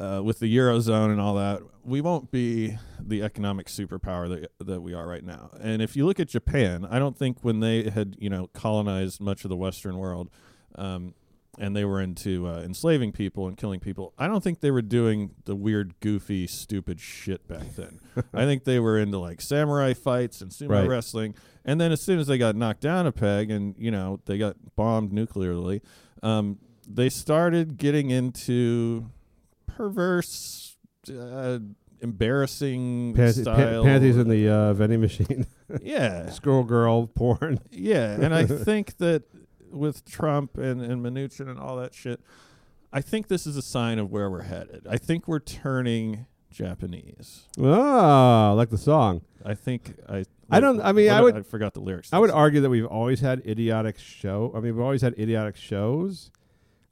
Uh, with the eurozone and all that, we won't be the economic superpower that that we are right now. And if you look at Japan, I don't think when they had you know colonized much of the Western world, um, and they were into uh, enslaving people and killing people, I don't think they were doing the weird, goofy, stupid shit back then. I think they were into like samurai fights and sumo Right. wrestling. And then as soon as they got knocked down a peg and you know they got bombed nuclearly, um, they started getting into perverse, uh, embarrassing Panty, pa- style. panties in the uh, vending machine. yeah, Schoolgirl porn. yeah, and I think that with Trump and and Mnuchin and all that shit, I think this is a sign of where we're headed. I think we're turning Japanese. Oh, like the song. I think I. I don't- I mean, I would- I forgot the lyrics. I would argue that we've always had idiotic show. I mean, we've always had idiotic shows.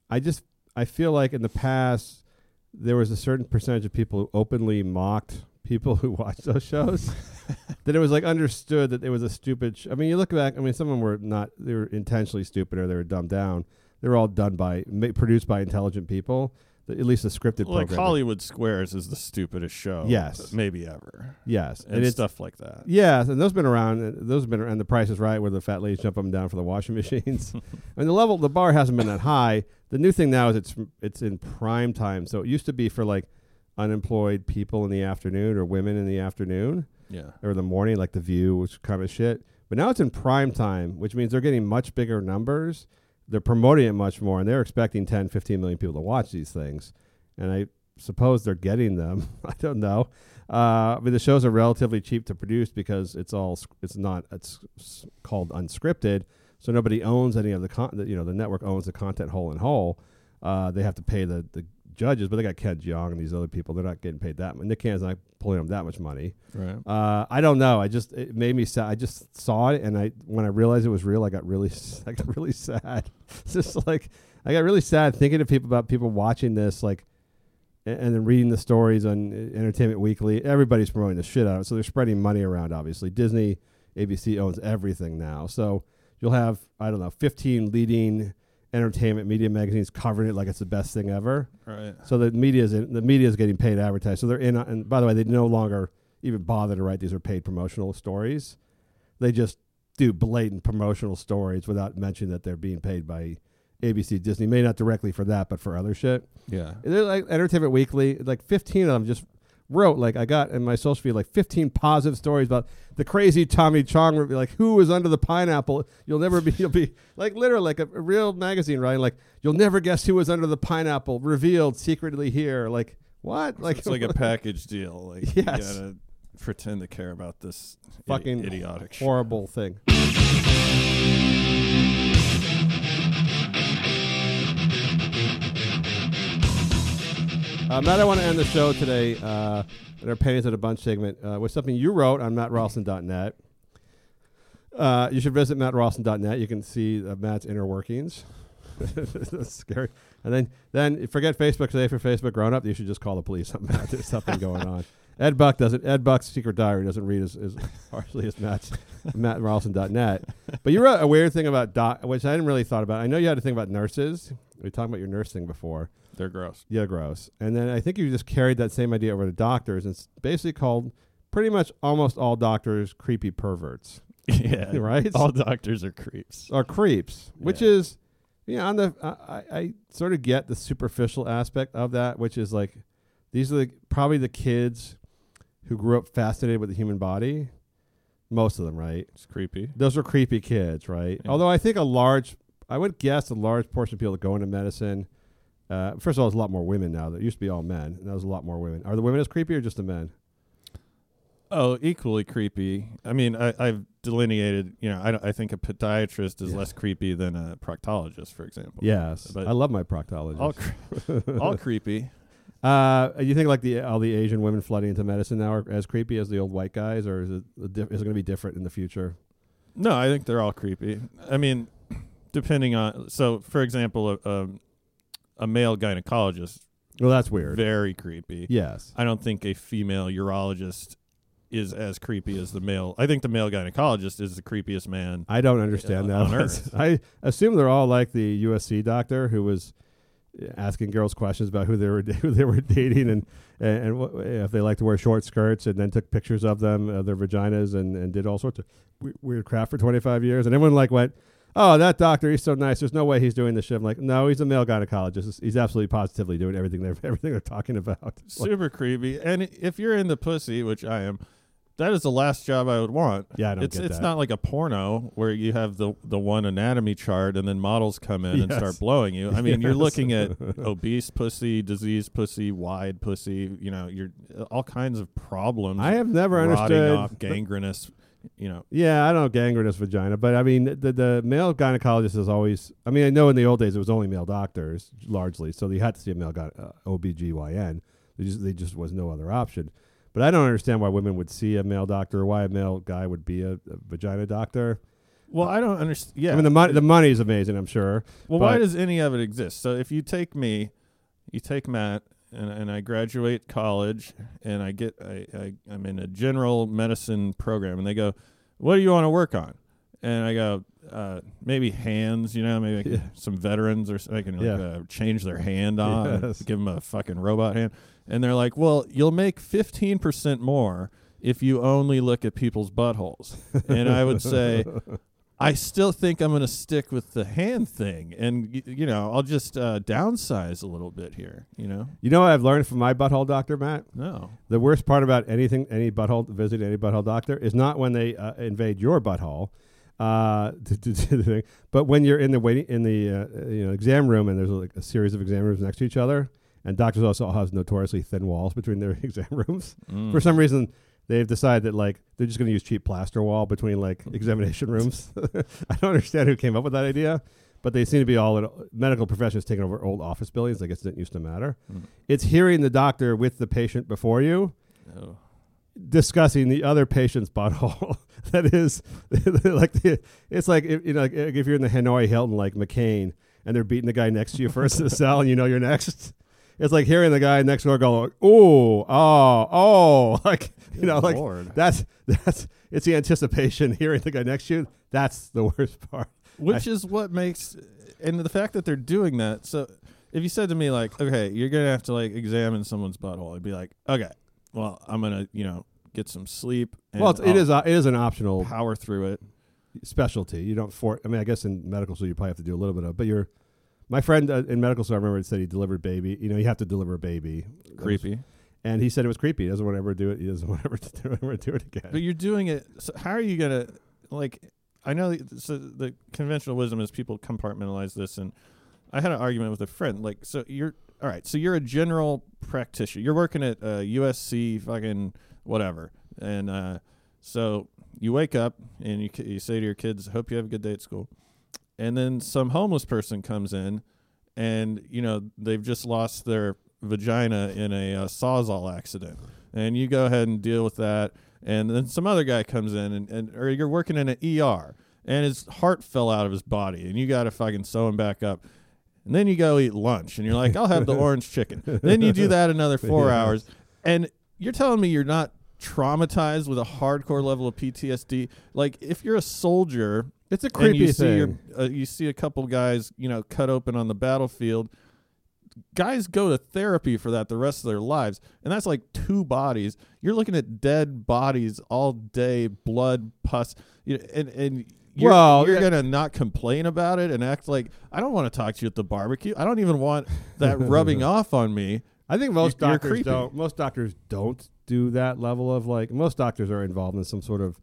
I just I feel like in the past there was a certain percentage of people who openly mocked people who watched those shows. that it was like understood that it was a stupid. Sh- I mean, you look back. I mean, some of them were not. They were intentionally stupid or they were dumbed down. They were all done by ma- produced by intelligent people. At least the scripted like. Hollywood Squares is the stupidest show. Yes. maybe ever, Yes, and, it's stuff like that. Yeah, and those been around. Uh, those have been around. The Price is Right, where the fat ladies jump up and down for the washing machines. I mean, the level, the bar hasn't been that high. The new thing now is it's it's in prime time. So it used to be for like unemployed people in the afternoon or women in the afternoon Yeah, or the morning, like The View, which kind of shit. But now it's in prime time, which means they're getting much bigger numbers. They're promoting it much more, and they're expecting 10, 15 million people to watch these things. And I suppose they're getting them. I don't know. Uh, I mean, the shows are relatively cheap to produce because it's all it's not it's called unscripted, so nobody owns any of the con. the- You know, the network owns the content whole and whole. Uh, they have to pay the the judges, but they got Ken Jeong and these other people. They're not getting paid that much. Nick Cannon's not pulling them that much money. Right. Uh, I don't know. I just it made me sad. I just saw it, and I when I realized it was real, I got really I got really sad. It's just like I got really sad thinking of people about people watching this, like, a- and, then reading the stories on uh, Entertainment Weekly. Everybody's promoting the shit out of it, so they're spreading money around. Obviously, Disney, ABC owns everything now, so you'll have I don't know, fifteen leading entertainment media magazines covering it like it's the best thing ever. Right. So the media is the media is getting paid to advertise. So they're in. And by the way, they no longer even bother to write these are paid promotional stories. They just do blatant promotional stories without mentioning that they're being paid by ABC, Disney. May not directly for that, but for other shit. Yeah. They're like Entertainment Weekly. Like fifteen of them just wrote like I got in my social feed like fifteen positive stories about the crazy Tommy Chong like who was under the pineapple. You'll never be. You'll be like literally like a, a real magazine writing like you'll never guess who was under the pineapple revealed secretly here. Like what? Like it's like a package deal. Like Yes. you gotta pretend to care about this fucking idiotic shit. horrible thing. Uh, Matt, I want to end the show today uh, in our Pennies at a Bunch segment uh, with something you wrote on mattralston.net. Uh, you should visit mattralston.net. You can see uh, Matt's inner workings. That's scary. And then, then forget Facebook. Say for Facebook grown up, you should just call the police on Matt. There's something going on. Ed Buck doesn't. Ed Buck's secret diary doesn't read as, as harshly as Matt's mattralston.net. But you wrote a weird thing about doc, which I didn't really thought about. I know you had to think about nurses. We talked about your nurse thing before. They're gross. Yeah, gross. And then I think you just carried that same idea over to doctors. And it's basically called pretty much almost all doctors creepy perverts. yeah. Right? All doctors are creeps. Or creeps, which Yeah. is, yeah, on the, I, I I sort of get the superficial aspect of that, which is like, these are the, probably the kids who grew up fascinated with the human body. Most of them, right? It's creepy. Those are creepy kids, right? Yeah. Although I think a large, I would guess a large portion of people that go into medicine. Uh, first of all, there's a lot more women now. That used to be all men. and Now there's a lot more women. Are the women as creepy or just the men? Oh, equally creepy. I mean, I, I've delineated. You know, I, I think a podiatrist is Yeah. less creepy than a proctologist, for example. Yes, But I love my proctologist. all cre- all creepy. uh, you think like the all the Asian women flooding into medicine now are as creepy as the old white guys, or is it diff- is it going to be different in the future? No, I think they're all creepy. I mean, depending on. So, for example, a, a, a male gynecologist Well, that's weird. very creepy. yes. I don't think a female urologist is as creepy as the male. I think the male gynecologist is the creepiest man. I don't understand on that. Earth. I assume they're all like the USC doctor who was asking girls questions about who they were who they were dating and and, and what, if they like to wear short skirts, and then took pictures of them, of their vaginas, and, and did all sorts of weird crap for 25 years. And everyone like went, "Oh, that doctor, he's so nice. There's no way he's doing this shit." I'm like, "No, he's a male gynecologist. He's absolutely positively doing everything they're everything they're talking about." Like, Super creepy. And if you're into pussy, which I am, that is the last job I would want. Yeah, I don't it's get it's that. not like a porno where you have the the one anatomy chart and then models come in and start blowing you. I mean, you're looking at obese pussy, diseased pussy, wide pussy. You know, you're all kinds of problems. I have never understood off, gangrenous. You know, Yeah, I don't know gangrenous vagina, but I mean the the male gynecologist is always. I mean, I know in the old days it was only male doctors largely, so you had to see a male gy- uh, OBGYN. There just, there just was no other option. But I don't understand why women would see a male doctor or why a male guy would be a, a vagina doctor. well, I don't understand. Yeah, I mean, the money the money is amazing, I'm sure. Well, why does any of it exist? So if you take me, you take Matt, and, and I graduate college, and I get I, I I'm in a general medicine program, and they go, "What do you want to work on?" And I go, uh, "Maybe hands, you know, maybe Yeah. some veterans or something I can like, Yeah. uh, change their hand on, Yes. give them a fucking robot hand." And they're like, "Well, you'll make fifteen percent more." If you only look at people's buttholes, and I would say, I still think I'm going to stick with the hand thing, and y- you know, I'll just uh, downsize a little bit here. You know, You know what I've learned from my butthole doctor, Matt? no, The worst part about anything, any butthole visit, any butthole doctor, is not when they uh, invade your butthole, uh, to, to, to the thing, but when you're in the waiting in the uh, you know exam room and there's like a series of exam rooms next to each other, and doctors also have notoriously thin walls between their exam rooms. Mm. For some reason, they've decided that like they're just going to use cheap plaster wall between like examination rooms. I don't understand who came up with that idea, but they seem to be all in, medical professionals taking over old office buildings. I guess it didn't used to matter. Mm. It's hearing the doctor with the patient before you Oh. discussing the other patient's butthole. that is like the, it's like if, you know like if you're in the Hanoi Hilton like McCain and they're beating the guy next to you first in the cell and you know you're next. It's like hearing the guy next door go, ah, "Oh, oh, oh!" Like you know, like Lord. that's that's it's the anticipation hearing the guy next to you. That's the worst part. which is what makes and the fact that they're doing that so if you said to me like okay you're gonna have to like examine someone's butthole i'd be like okay well i'm gonna you know get some sleep and well, it's, it is a, it is an optional power through it specialty. You don't for. I mean, I guess in medical school you probably have to do a little bit of. But you're, my friend uh, in medical school, I remember said he delivered baby. You know, you have to deliver a baby. Creepy and he said it was creepy. He doesn't want to ever do it. He doesn't want to ever do, ever do it again. but you're doing it so how are you gonna like i know so the conventional wisdom is people compartmentalize this and i had an argument with a friend like so you're all right so you're a general practitioner you're working at uh, usc fucking whatever and uh, so you wake up and you, you say to your kids hope you have a good day at school and then some homeless person comes in and you know they've just lost their vagina in a uh, sawzall accident. And you go ahead and deal with that. And then some other guy comes in and, and or you're working in an ER and his heart fell out of his body and you got to fucking sew him back up. And then you go eat lunch and you're like I'll have the orange chicken. Then you do that another 4 Yes. hours. And you're telling me you're not traumatized with a hardcore level of PTSD like if you're a soldier it's a and creepy you see your, thing. uh, you see a couple guys, you know, cut open on the battlefield. Guys go to therapy for that the rest of their lives, and that's like two bodies. You're looking at dead bodies all day, blood, pus, you know, and and you're, Well, you're yeah. gonna not complain about it and act like I don't want to talk to you at the barbecue. I don't even want that rubbing off on me. I think most You're doctors creepy. don't. Most doctors don't do that level of like. Most doctors are involved in some sort of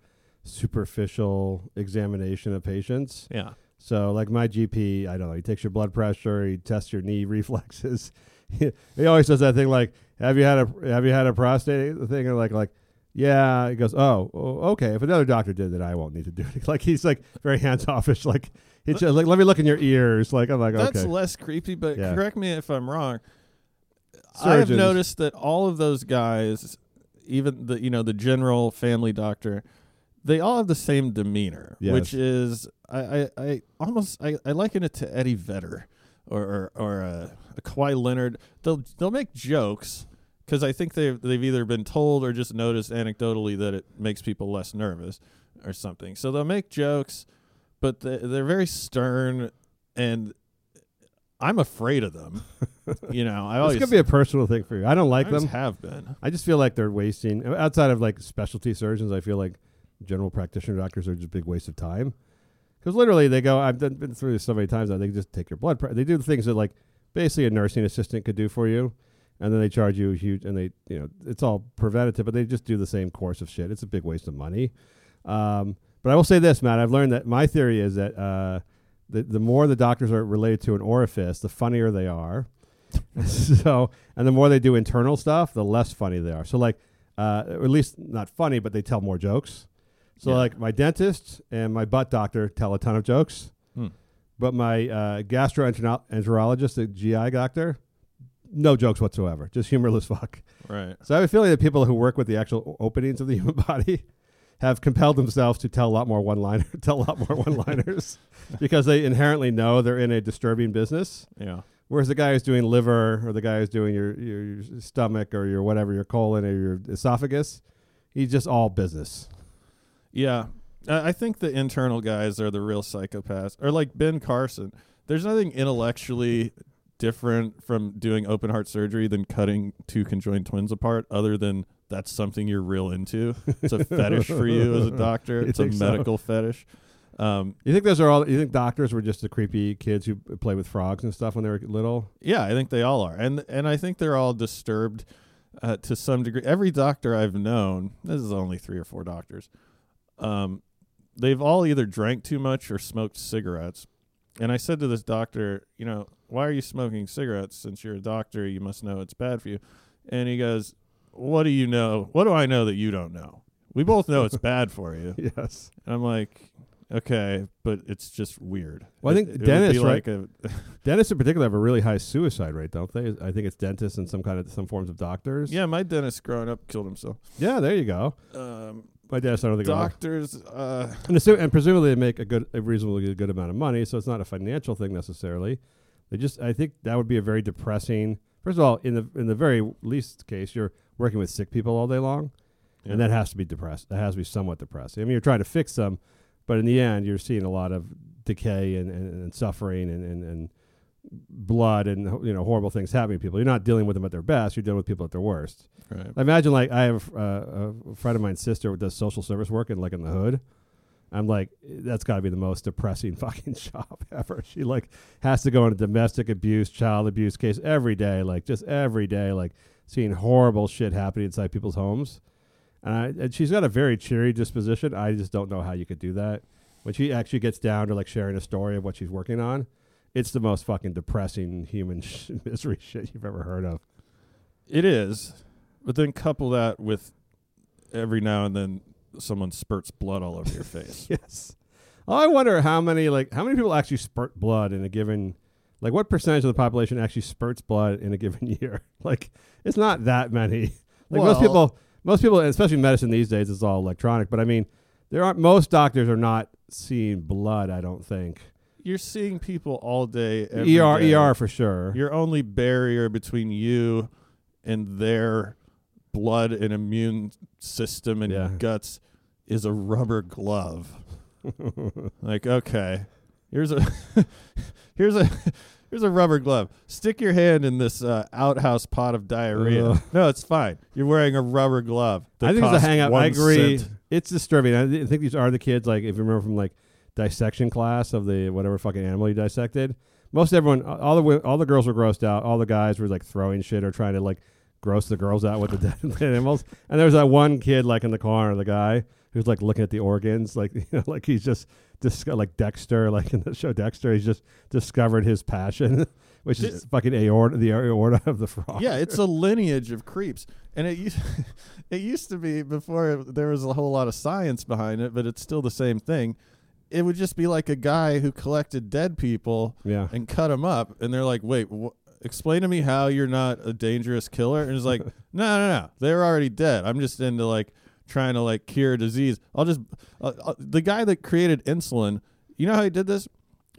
superficial examination of patients. Yeah, So, like my GP, I don't know. He takes your blood pressure. He tests your knee reflexes. he always does that thing like, "Have you had a Have you had a prostate thing?" And like, like, yeah. He goes, "Oh, okay. If another doctor did that, I won't need to do it." like he's like very hands offish. Like just like, "Let me look in your ears." Like I'm like, that's okay. less creepy. But Yeah. correct me if I'm wrong. I have noticed that all of those guys, even the you know the general family doctor, they all have the same demeanor, Yes. which is I, I, I almost I, I liken it to Eddie Vedder or or, or uh, Kawhi Leonard. They'll they'll make jokes because I think they've they've either been told or just noticed anecdotally that it makes people less nervous or something. So they'll make jokes, but they, they're very stern and. I'm afraid of them. you know, I always could be a personal thing for you. I don't like I them. have been. I just feel like they're wasting outside of like specialty surgeons. I feel like general practitioner doctors are just a big waste of time because literally they go. I've done, been through this so many times now. They just take your blood. Pre- they do the things that like basically a nursing assistant could do for you, and then they charge you a huge. And they you know it's all preventative, but they just do the same course of shit. It's a big waste of money. Um, but I will say this, Matt. I've learned that my theory is that uh, the the more the doctors are related to an orifice, the funnier they are. so, and the more they do internal stuff, the less funny they are. So, like, uh, or at least not funny, but they tell more jokes. So, Yeah. like, my dentist and my butt doctor tell a ton of jokes, Hmm. but my uh, gastroenterologist, the GI doctor, no jokes whatsoever, just humorless fuck. Right. So, I have a feeling that people who work with the actual openings of the human body have compelled themselves to tell a lot more one liner, tell a lot more one liners, because they inherently know they're in a disturbing business. Yeah. Whereas the guy who's doing liver or the guy who's doing your, your, your stomach or your whatever, your colon or your esophagus, he's just all business. Yeah. I think the internal guys are the real psychopaths. Or like Ben Carson. There's nothing intellectually different from doing open heart surgery than cutting two conjoined twins apart, other than that's something you're real into. It's a fetish for you as a doctor. You It's a think so? medical fetish. Um, You think those are all? You think doctors were just the creepy kids who play with frogs and stuff when they were little? Yeah, I think they all are, and and I think they're all disturbed uh, to some degree. Every doctor I've known, this is only three or four doctors, um, they've all either drank too much or smoked cigarettes. And I said to this doctor, you know, why are you smoking cigarettes? Since you're a doctor, you must know it's bad for you. And he goes, What do you know? What do I know that you don't know? We both know it's bad for you. Yes. And I'm like, Okay, but it's just weird. Well, I think it dentists, right? like a Dentists in particular have a really high suicide rate, don't they? I think it's dentists and some kind of some forms of doctors. yeah, my dentist growing up killed himself. Yeah, there you go. Um, My dentist, I don't think. doctors, uh, And, assu- and presumably they make a good, a reasonably good amount of money, so it's not a financial thing necessarily. They just, I think that would be a very depressing. First of all, in the in the very least case, you're working with sick people all day long, Yeah. and that has to be depressed. That has to be somewhat depressing. I mean, you're trying to fix them, but in the end, you're seeing a lot of decay and, and, and suffering and, and, and blood and you know horrible things happening to people. You're not dealing with them at their best. You're dealing with people at their worst. right. Imagine like I have uh, a friend of mine's sister who does social service work in like in the hood. I'm like, that's got to be the most depressing fucking job ever. She like has to go into domestic abuse, child abuse case every day, like just every day, like seeing horrible shit happening inside people's homes. And, I, and she's got a very cheery disposition. I just don't know how you could do that. When she actually gets down to like sharing a story of what she's working on, it's the most fucking depressing human sh- misery shit you've ever heard of. It is, but then couple that with every now and then someone spurts blood all over your face. Yes. Oh, I wonder how many like how many people actually spurt blood in a given like what percentage of the population actually spurts blood in a given year? Like it's not that many. Like most people most people especially medicine these days is all electronic, but I mean there aren't most doctors are not seeing blood, I don't think. You're seeing people all day. every ER day. ER for sure. Your only barrier between you and their blood and immune system and Yeah. guts is a rubber glove. like, okay, here's a here's a here's a rubber glove. Stick your hand in this uh, outhouse pot of diarrhea. Ugh. No, it's fine. You're wearing a rubber glove. I think it's a costs hang up. one I agree. cent. It's disturbing. I thi- think these are the kids like if you remember from like dissection class of the whatever fucking animal you dissected. Most everyone, all the all the girls were grossed out. All the guys were like throwing shit or trying to like gross the girls out with the dead animals. And there was that one kid like in the corner, the guy who's like looking at the organs, like you know, like he's just dis- like Dexter, like in the show Dexter. He's just discovered his passion, which is fucking aorta, the aorta of the frog. Yeah, it's a lineage of creeps, and it used it used to be before there was a whole lot of science behind it, but it's still the same thing. It would just be like a guy who collected dead people Yeah. and cut them up, and they're like, "Wait, wh- explain to me how you're not a dangerous killer." And it's like, "No, no, no, they're already dead. I'm just into like trying to like cure a disease. I'll just uh, uh, the guy that created insulin. You know how he did this?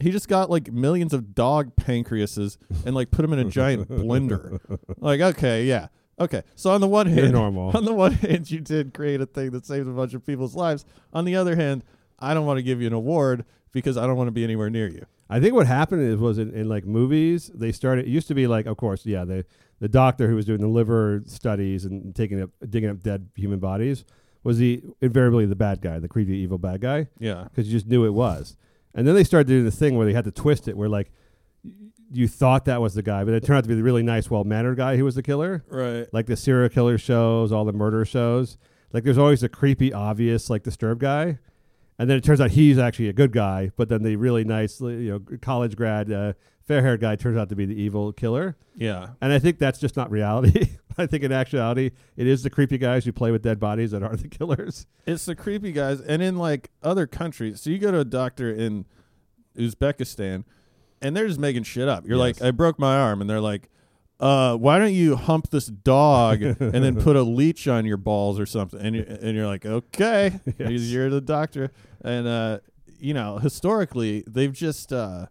He just got like millions of dog pancreases and like put them in a giant blender. Like, okay, yeah. Okay. So on the one hand, normal. on the one hand, you did create a thing that saved a bunch of people's lives. On the other hand, I don't want to give you an award because I don't want to be anywhere near you. I think what happened is was in, in like movies they started. It used to be like, of course, yeah, the the doctor who was doing the liver studies and taking up digging up dead human bodies was the invariably the bad guy, the creepy evil bad guy, Yeah. because you just knew it was. And then they started doing the thing where they had to twist it, where like you thought that was the guy, but it turned out to be the really nice, well mannered guy who was the killer. Right. Like the serial killer shows, all the murder shows. Like there's always a creepy, obvious, like disturbed guy, and then it turns out he's actually a good guy. But then the really nice, you know, college grad, uh, fair haired guy turns out to be the evil killer. Yeah. And I think that's just not reality. I think in actuality, it is the creepy guys who play with dead bodies that are the killers. It's the creepy guys. And in like other countries, so you go to a doctor in Uzbekistan and they're just making shit up. You're Yes. like, I broke my arm. And they're like, uh, why don't you hump this dog and then put a leech on your balls or something? And you're, and you're like, okay, Yes. you're the doctor. And, uh, you know, historically, they've just, uh,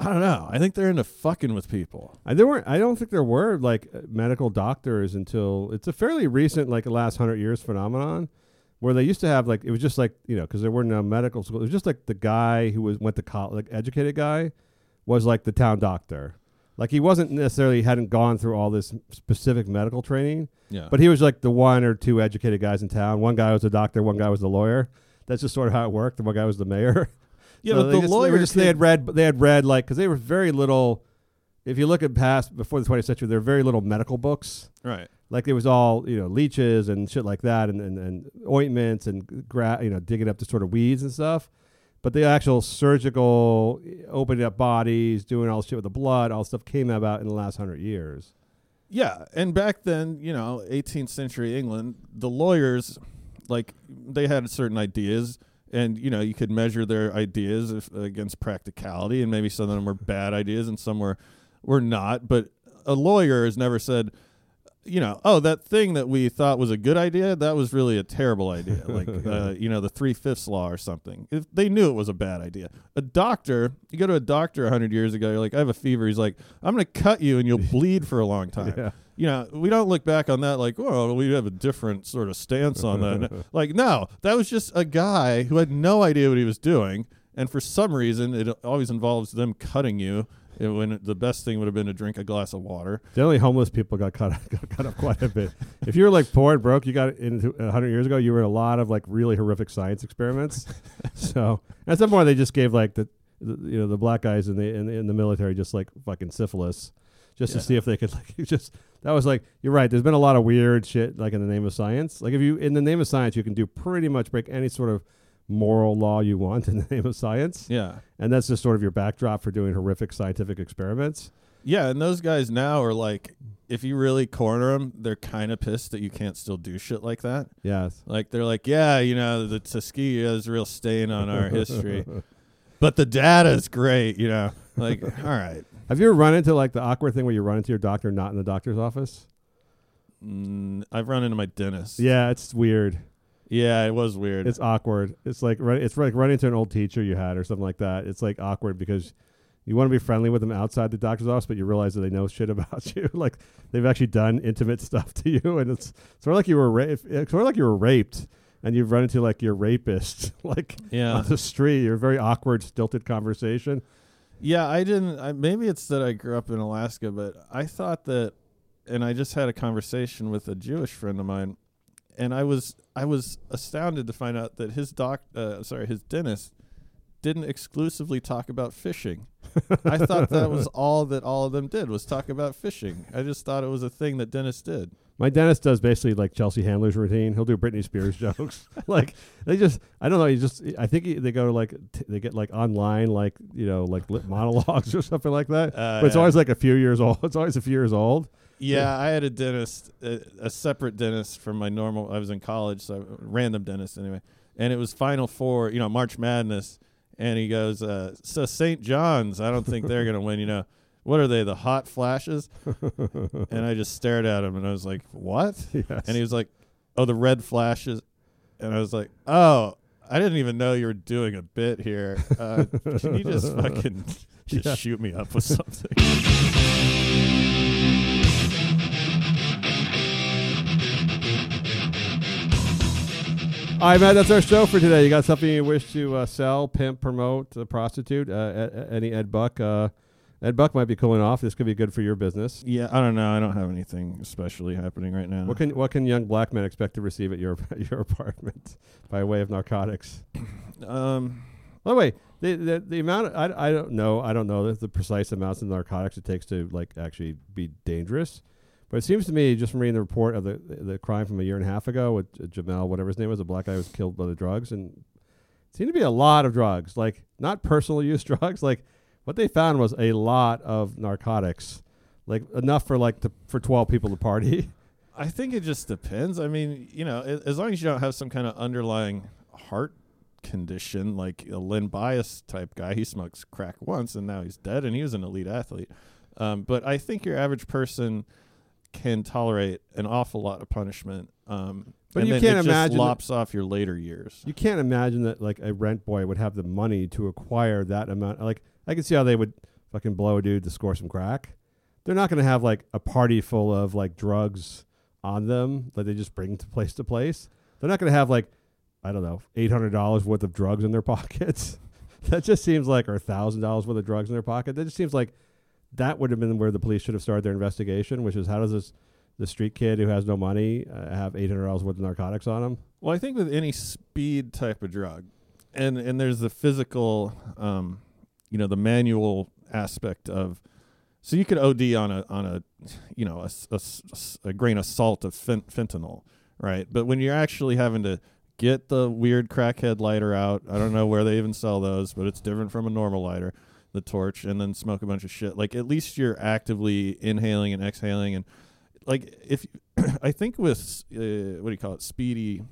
I don't know. I think they're into fucking with people. I there weren't. I don't think there were like uh, medical doctors until it's a fairly recent, like the last hundred years phenomenon, where they used to have like it was just like you know because there were no medical school. It was just like the guy who was went to college, like educated guy, was like the town doctor. Like he wasn't necessarily hadn't gone through all this specific medical training, Yeah. but he was like the one or two educated guys in town. One guy was a doctor, one guy was a lawyer. That's just sort of how it worked. The one guy was the mayor. Yeah, So but the just, they, lawyer were just, they had read they had read like because they were very little. If you look at past before the 20th century, there were very little medical books. right. Like it was all you know leeches and shit like that, and and, and ointments and gra- you know digging up the sort of weeds and stuff. But the actual surgical eh, opening up bodies, doing all shit with the blood, all stuff came about in the last hundred years. Yeah, and back then, you know, 18th century England, the lawyers, like, they had certain ideas, and you know you could measure their ideas if, against practicality, and maybe some of them were bad ideas and some were were not. But a lawyer has never said, you know, oh, that thing that we thought was a good idea, that was really a terrible idea. Like, uh, you know, the three fifths law or something. If they knew it was a bad idea. A doctor, you go to a doctor 100 years ago, you're like, I have a fever. He's like, I'm going to cut you and you'll bleed for a long time. Yeah. You know, we don't look back on that like, well, we have a different sort of stance on that. like, no, that was just a guy who had no idea what he was doing. And for some reason, it always involves them cutting you uh, when the best thing would have been to drink a glass of water. Generally, homeless people got cut got cut up quite a bit. If you were like poor and broke, you got into hundred years ago. You were in a lot of like really horrific science experiments. so at some point, they just gave like the, the you know the black guys in the in, in the military just like fucking syphilis, just Yeah. to see if they could like just. That was like you're right. There's been a lot of weird shit like in the name of science. Like if you in the name of science, you can do pretty much break any sort of moral law you want in the name of science. Yeah. And that's just sort of your backdrop for doing horrific scientific experiments. Yeah, and those guys now are like, if you really corner them, they're kind of pissed that you can't still do shit like that. Yes. Like they're like, yeah, you know, the Tuskegee is a real stain on our history, but the data is great. You know, like, all right, Have you ever run into like the awkward thing where you run into your doctor not in the doctor's office? mm, I've run into my dentist. Yeah, it's weird. yeah, it was weird. It's awkward. It's like run, it's like running into an old teacher you had or something like that. It's like awkward because you want to be friendly with them outside the doctor's office, but you realize that they know shit about you. like they've actually done intimate stuff to you, and it's sort of like you were ra- sort of like you were raped, and you've run into like your rapist like Yeah. on the street. You're a very awkward, stilted conversation. Yeah, I didn't. I, maybe it's that I grew up in Alaska, but I thought that, and I just had a conversation with a Jewish friend of mine, and I was I was astounded to find out that his doc, uh, sorry, his dentist, didn't exclusively talk about fishing. I thought that was all that all of them did was talk about fishing. I just thought it was a thing that dentists did. My dentist does basically like Chelsea Handler's routine. He'll do Britney Spears jokes. like they just, I don't know. You just, I think he, they go to like, t- they get like online, like you know, like lit monologues or something like that. Uh, but it's yeah. always like a few years old. It's always a few years old. Yeah, I had a dentist, a, a separate dentist from my normal. I was in college, so random dentist anyway. And it was Final Four, you know, March Madness, and he goes, uh, "So St. John's, I don't think they're gonna win. You know, what are they? The Hot Flashes?" and I just stared at him, and I was like, "What?" Yes. And he was like, "Oh, the Red Flashes," and I was like, "Oh." I didn't even know you were doing a bit here. Uh, can you just fucking just Yeah. shoot me up with something? All right, Matt, that's our show for today. You got something you wish to uh, sell, pimp, promote, uh, prostitute? Uh, any Ed Buck? Ed Buck might be cooling off. This could be good for your business. Yeah, I don't know. I don't have anything especially happening right now. What can what can young black men expect to receive at your your apartment by way of narcotics? um, By the way, the the, the amount of, I, I don't know I don't know the, the precise amounts of narcotics it takes to like actually be dangerous, but it seems to me just from reading the report of the the crime from a year and a half ago with uh, Gemmel whatever his name was, a black guy was killed by the drugs, and it seemed to be a lot of drugs, like not personal use drugs, like what they found was a lot of narcotics, like enough for like to, for twelve people to party. I think it just depends. I mean, you know, a- as long as you don't have some kind of underlying heart condition, like a Len Bias type guy, he smokes crack once and now he's dead, and he was an elite athlete. Um, but I think your average person can tolerate an awful lot of punishment. Um, But and you then can't it imagine lops off your later years. You can't imagine that like a rent boy would have the money to acquire that amount. Like I can see how they would fucking blow a dude to score some crack. They're not going to have like a party full of like drugs on them that they just bring to place to place. They're not going to have like I don't know eight hundred dollars worth of drugs in their pockets. that just seems like or thousand dollars worth of drugs in their pocket. That just seems like that would have been where the police should have started their investigation, which is how does this the street kid who has no money uh, have eight hundred dollars worth of narcotics on him? Well, I think with any speed type of drug, and and there's the physical, um, you know, the manual aspect of. So you could OD on a on a, you know, a grain of salt of fen- fentanyl, right? But when you're actually having to get the weird crackhead lighter out, I don't know where they even sell those, but it's different from a normal lighter, the torch, and then smoke a bunch of shit. Like at least you're actively inhaling and exhaling, and like if I think with uh, what do you call it, speedy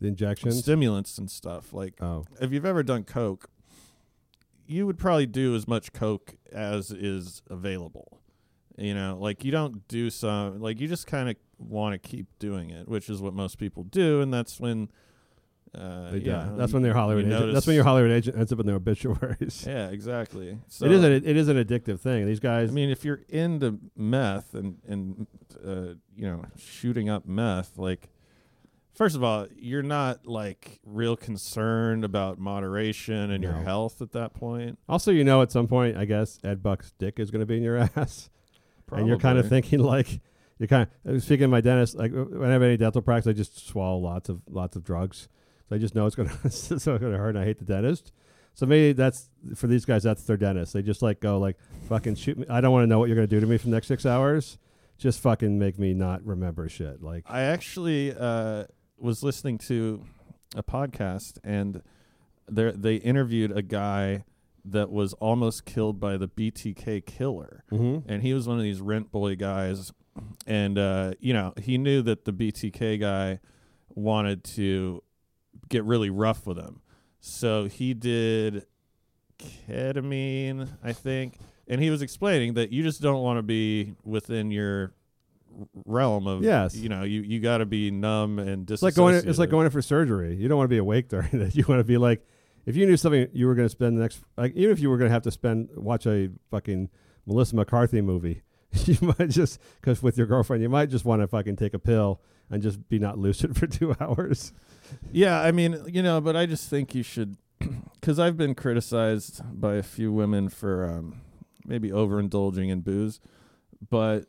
The injections. stimulants and stuff. Like, Oh. if you've ever done coke, you would probably do as much coke as is available. You know, like you don't do some like you just kind of want to keep doing it, which is what most people do, and that's when. Uh, yeah, die. That's when their Hollywood agent. That's when your Hollywood agent ends up in their obituaries. Yeah, exactly. So, it is an it is an addictive thing. These guys. I mean, if you're into meth and and uh, you know shooting up meth, like first of all, you're not like real concerned about moderation and your No. health at that point. also, you know, at some point, I guess Ed Buck's dick is going to be in your ass, and you're kind of Probably. thinking like you're kind of speaking of my dentist. Like when I have any dental practice, I just swallow lots of lots of drugs. So I just know it's going to so it's going to hurt. and I hate the dentist. So maybe that's for these guys. That's their dentist. They just like go like fucking shoot me. I don't want to know what you're going to do to me for the next six hours. Just fucking make me not remember shit. Like I actually uh, was listening to a podcast and they they interviewed a guy that was almost killed by the BTK killer, Mhm. and he was one of these rent boy guys, and uh, you know he knew that the BTK guy wanted to get really rough with him, so he did ketamine, I think, and he was explaining that you just don't want to be within your realm of Yes. you know you you got to be numb and It's like going. It's like going in for surgery. You don't want to be awake during it. You want to be like, if you knew something you were going to spend the next, like even if you were going to have to spend watch a fucking Melissa McCarthy movie, you might just because with your girlfriend, you might just want to fucking take a pill and just be not lucid for two hours. Yeah, I mean, you know, but I just think you should, because I've been criticized by a few women for um, maybe overindulging in booze, but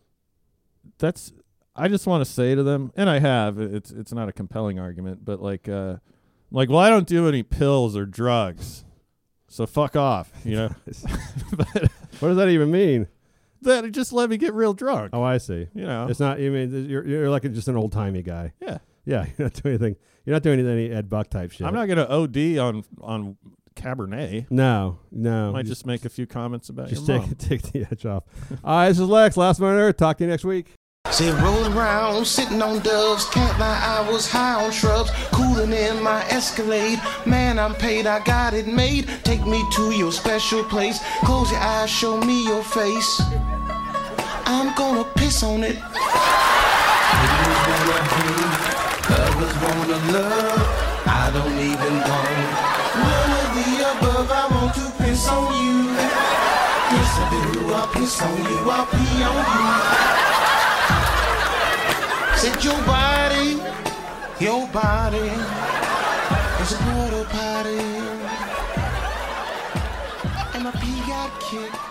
that's I just want to say to them, and I have. It's it's not a compelling argument, but like, uh, like, well, I don't do any pills or drugs, so fuck off, you know. but What does that even mean? that just let me get real drunk. Oh, I see. You know, It's not. You mean you're you're like just an old timey guy. yeah. Yeah, you're not doing anything. You're not doing any Ed Buck type shit. I'm not gonna OD on on Cabernet. No, no. I might You just make a few comments about just your take mom. take the edge off. All right, this is Lex. Last one on Earth. Talk to you next week. Say rolling around, sitting on doves, can't lie, I was high on shrubs, cooling in my Escalade. Man, I'm paid, I got it made. Take me to your special place. Close your eyes, show me your face. I'm gonna piss on it. Others wanna love, I don't even want on you. Yes, I do. I'll piss on you. I'll pee on you. Said your body, your body is a porta potty. And my pee got kicked.